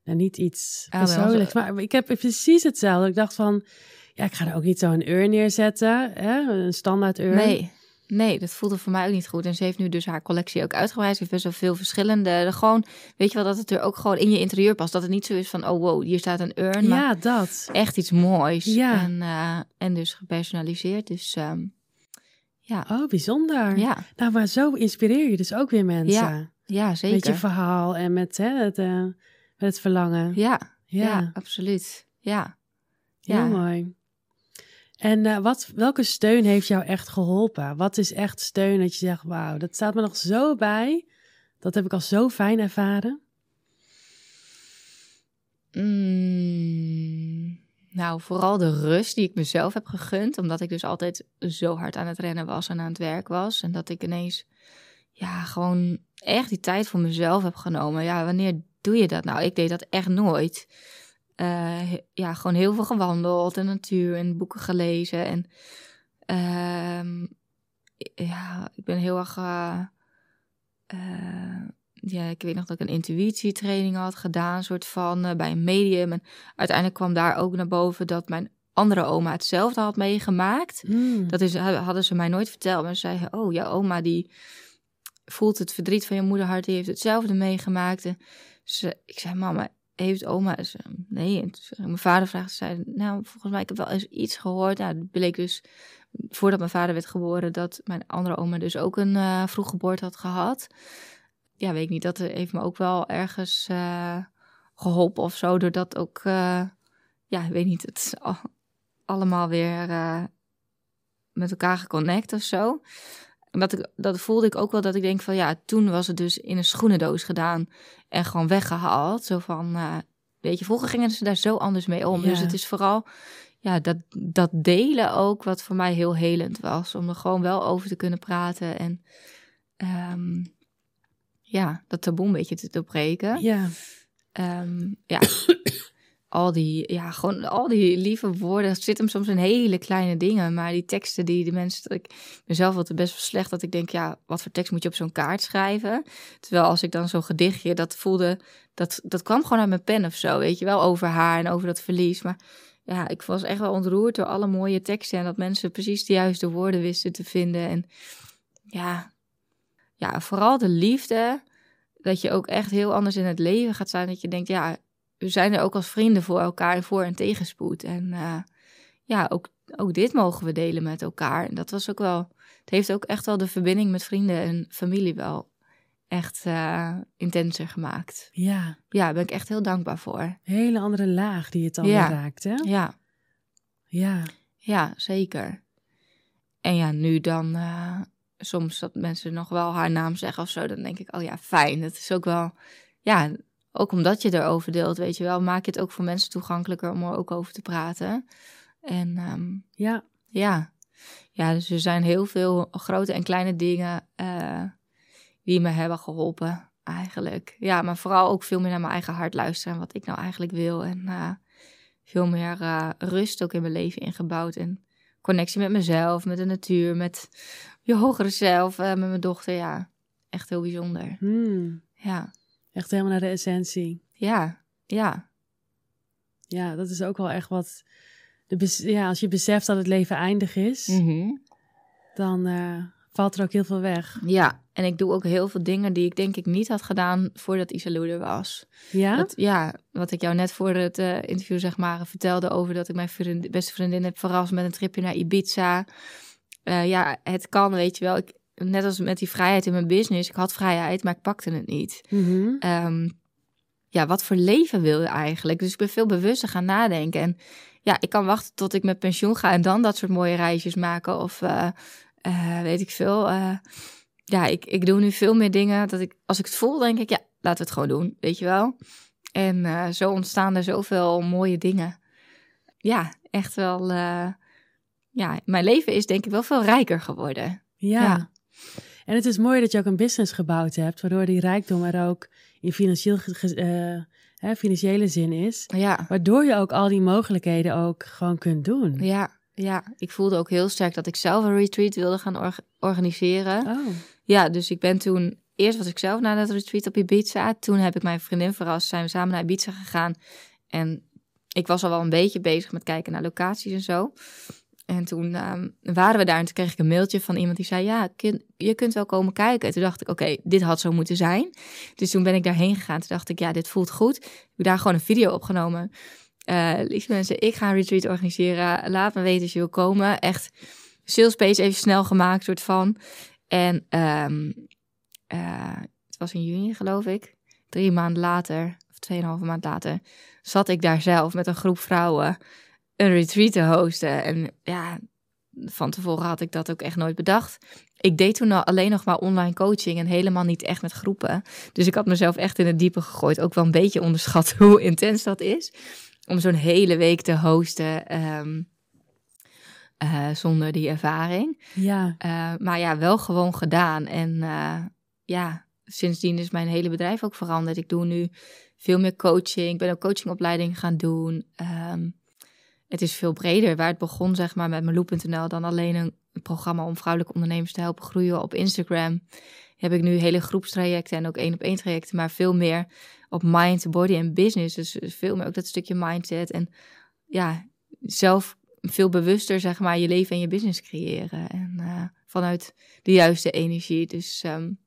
Speaker 3: nou, niet iets
Speaker 1: Ah,
Speaker 3: persoonlijks. Maar ik heb precies hetzelfde. Ik dacht van, ja, ik ga er ook niet zo een ur neerzetten. Hè? Een standaard ur.
Speaker 1: nee. Nee, dat voelde voor mij ook niet goed. En ze heeft nu dus haar collectie ook uitgebreid. Ze heeft best wel veel verschillende. Gewoon, weet je wel, dat het er ook gewoon in je interieur past. Dat het niet zo is van, oh wow, hier staat een urn. Maar
Speaker 3: Ja, dat.
Speaker 1: echt iets moois.
Speaker 3: Ja.
Speaker 1: En, eh, en dus gepersonaliseerd. Dus ehm, ja.
Speaker 3: Oh, bijzonder.
Speaker 1: Ja,
Speaker 3: Nou, maar zo inspireer je dus ook weer mensen.
Speaker 1: Ja, ja, zeker.
Speaker 3: Met je verhaal en met, hè, het, eh, met het verlangen.
Speaker 1: Ja,
Speaker 3: Ja,
Speaker 1: ja, absoluut. Ja.
Speaker 3: heel
Speaker 1: ja.
Speaker 3: mooi. En eh, wat, welke steun heeft jou echt geholpen? Wat is echt steun dat je zegt, wauw, dat staat me nog zo bij. Dat heb ik al zo fijn ervaren.
Speaker 1: Mm, nou, vooral de rust die ik mezelf heb gegund. Omdat ik dus altijd zo hard aan het rennen was en aan het werk was. En dat ik ineens, ja, gewoon echt die tijd voor mezelf heb genomen. Ja, wanneer doe je dat nou? Ik deed dat echt nooit. Eh, ja, gewoon heel veel gewandeld, de natuur en boeken gelezen. En ehm, ja, ik ben heel erg. eh, eh, ja, ik weet nog dat ik een intuïtietraining had gedaan, soort van bij een medium. En uiteindelijk kwam daar ook naar boven dat mijn andere oma hetzelfde had meegemaakt.
Speaker 3: Mm.
Speaker 1: Dat is, hadden ze mij nooit verteld. Maar ze zeiden, oh, jouw oma die voelt het verdriet van je moederhart. Die heeft hetzelfde meegemaakt. En ze, ik zei, mama, heeft oma... Ze, nee, en toen zei- mijn vader vraagde, zei, nou, volgens mij, ik heb wel eens iets gehoord. Nou, het bleek dus, voordat mijn vader werd geboren... dat mijn andere oma dus ook een eh vroeggeboorte had gehad. Ja, weet ik niet, dat heeft me ook wel ergens eh, geholpen of zo. Doordat ook, eh, ja, weet niet, het allemaal weer... met elkaar geconnect of zo. Dat, ik, dat voelde ik ook wel dat ik denk van ja, toen was het dus in een schoenendoos gedaan en gewoon weggehaald. Zo van, uh, weet je, vroeger gingen ze daar zo anders mee om. Dus het is vooral ja, dat, dat delen ook wat voor mij heel helend was. Om er gewoon wel over te kunnen praten en um, ja, dat taboe een beetje te doorbreken.
Speaker 3: Ja.
Speaker 1: Um, ja, (coughs) al die, ja, gewoon al die lieve woorden. Het zit hem soms in hele kleine dingen. Maar die teksten die de mensen. Ik mezelf het best wel slecht dat ik denk, ja, wat voor tekst moet je op zo'n kaart schrijven? Terwijl als ik dan zo'n gedichtje, dat voelde. Dat, dat kwam gewoon uit mijn pen of zo. Weet je wel, over haar en over dat verlies. Maar ja, ik was echt wel ontroerd door alle mooie teksten. En dat mensen precies de juiste woorden wisten te vinden. En ja, ja vooral de liefde. Dat je ook echt heel anders in het leven gaat zijn. Dat je denkt, ja, we zijn er ook als vrienden voor elkaar voor en tegenspoed. En uh, ja, ook, ook dit mogen we delen met elkaar. En dat was ook wel, het heeft ook echt wel de verbinding met vrienden en familie wel echt uh, intenser gemaakt.
Speaker 3: Ja.
Speaker 1: Ja, daar ben ik echt heel dankbaar voor.
Speaker 3: Hele andere laag die het dan ja. raakt, hè?
Speaker 1: Ja.
Speaker 3: Ja.
Speaker 1: Ja, zeker. En ja, nu dan uh, soms dat mensen nog wel haar naam zeggen of zo, dan denk ik, oh ja, fijn. Dat is ook wel, ja, ook omdat je erover deelt, weet je wel, maak je het ook voor mensen toegankelijker om er ook over te praten. En um,
Speaker 3: ja.
Speaker 1: ja. Ja, dus er zijn heel veel grote en kleine dingen uh, die me hebben geholpen, eigenlijk. Ja, maar vooral ook veel meer naar mijn eigen hart luisteren en wat ik nou eigenlijk wil. En uh, veel meer uh, rust ook in mijn leven ingebouwd. En connectie met mezelf, met de natuur, met je hogere zelf, met mijn dochter. Ja, echt heel bijzonder.
Speaker 3: Hmm.
Speaker 1: Ja.
Speaker 3: Echt helemaal naar de essentie.
Speaker 1: Ja, ja.
Speaker 3: Ja, dat is ook wel echt wat. De ja, als je beseft dat het leven eindig is,
Speaker 1: mm -hmm.
Speaker 3: dan uh, valt er ook heel veel weg.
Speaker 1: Ja, en ik doe ook heel veel dingen die ik denk ik niet had gedaan voordat Isalou er was.
Speaker 3: Ja?
Speaker 1: Dat, ja, wat ik jou net voor het uh, interview zeg maar vertelde over dat ik mijn vriend, beste vriendin heb verrast met een tripje naar Ibiza. Uh, ja, het kan, weet je wel. Ik, net als met die vrijheid in mijn business. Ik had vrijheid, maar ik pakte het niet.
Speaker 3: Mm -hmm.
Speaker 1: um, ja, wat voor leven wil je eigenlijk? Dus ik ben veel bewuster gaan nadenken. En ja, ik kan wachten tot ik met pensioen ga en dan dat soort mooie reisjes maken. Of uh, uh, weet ik veel. Uh, ja, ik, ik doe nu veel meer dingen dat ik, als ik het voel, denk ik, ja, laten we het gewoon doen. Weet je wel? En zo ontstaan er zoveel mooie dingen. Ja, echt wel. ja, mijn leven is denk ik wel veel rijker geworden.
Speaker 3: ja. ja. En het is mooi dat je ook een business gebouwd hebt, waardoor die rijkdom er ook in financieel, uh, hè, financiële zin is.
Speaker 1: Ja.
Speaker 3: Waardoor je ook al die mogelijkheden ook gewoon kunt doen.
Speaker 1: Ja, ja. ik voelde ook heel sterk dat ik zelf een retreat wilde gaan or organiseren.
Speaker 3: Oh.
Speaker 1: Ja, dus ik ben toen, eerst was ik zelf naar dat retreat op Ibiza. Toen heb ik mijn vriendin verrast, zijn we samen naar Ibiza gegaan. En ik was al wel een beetje bezig met kijken naar locaties en zo. En toen um, waren we daar en toen kreeg ik een mailtje van iemand die zei: Ja, je kunt wel komen kijken. En toen dacht ik: Oké, dit had zo moeten zijn. Dus toen ben ik daarheen gegaan. Toen dacht ik: Ja, dit voelt goed. Ik heb daar gewoon een video opgenomen. Uh, lieve mensen, ik ga een retreat organiseren. Laat me weten als je wil komen. Echt sales page even snel gemaakt, soort van. En um, uh, het was in juni, geloof ik. Drie maanden later, of tweeënhalve maand later, zat ik daar zelf met een groep vrouwen een retreat te hosten. En ja, van tevoren had ik dat ook echt nooit bedacht. Ik deed toen al alleen nog maar online coaching en helemaal niet echt met groepen. Dus ik had mezelf echt in het diepe gegooid. Ook wel een beetje onderschat (laughs) hoe intens dat is. Om zo'n hele week te hosten um, uh, zonder die ervaring.
Speaker 3: Ja.
Speaker 1: Uh, maar ja, wel gewoon gedaan. En uh, ja, sindsdien is mijn hele bedrijf ook veranderd. Ik doe nu veel meer coaching. Ik ben ook coachingopleiding gaan doen. Um, het is veel breder. Waar het begon, zeg maar, met Meloe.nl, dan alleen een programma om vrouwelijke ondernemers te helpen groeien op Instagram. Heb ik nu hele groepstrajecten en ook één op één trajecten, maar veel meer op mind, body en business. Dus veel meer ook dat stukje mindset. En ja, zelf veel bewuster, zeg maar, je leven en je business creëren. En uh, vanuit de juiste energie. Dus um,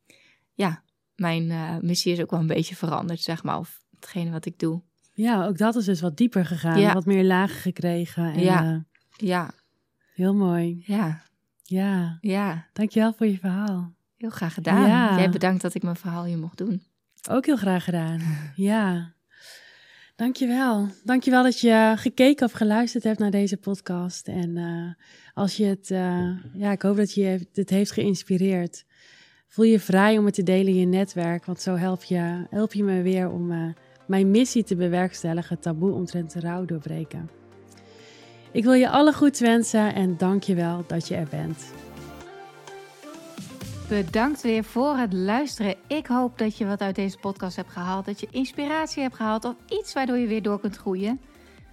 Speaker 1: ja, mijn uh, missie is ook wel een beetje veranderd, zeg maar, of hetgene wat ik doe.
Speaker 3: Ja, ook dat is dus wat dieper gegaan,
Speaker 1: Ja.
Speaker 3: wat meer lagen gekregen. En,
Speaker 1: Ja.
Speaker 3: eh,
Speaker 1: Ja,
Speaker 3: heel mooi.
Speaker 1: ja,
Speaker 3: Ja,
Speaker 1: ja.
Speaker 3: dankjewel voor je verhaal.
Speaker 1: Heel graag gedaan.
Speaker 3: Ja.
Speaker 1: Jij bedankt dat ik mijn verhaal hier mocht doen.
Speaker 3: Ook heel graag gedaan. Ja. Dankjewel. Dankjewel dat je gekeken of geluisterd hebt naar deze podcast. En uh, als je het, uh, ja, ik hoop dat je het heeft geïnspireerd. Voel je vrij om het te delen in je netwerk, want zo help je, help je me weer om mijn missie te bewerkstelligen, taboe omtrent rouw doorbreken. Ik wil je alle goed wensen en dank je wel dat je er bent.
Speaker 1: Bedankt weer voor het luisteren. Ik hoop dat je wat uit deze podcast hebt gehaald, dat je inspiratie hebt gehaald of iets waardoor je weer door kunt groeien.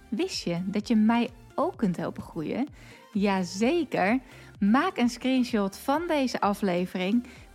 Speaker 1: Wist je dat je mij ook kunt helpen groeien? Jazeker. Maak een screenshot van deze aflevering.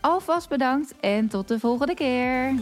Speaker 1: Alvast bedankt en tot de volgende keer.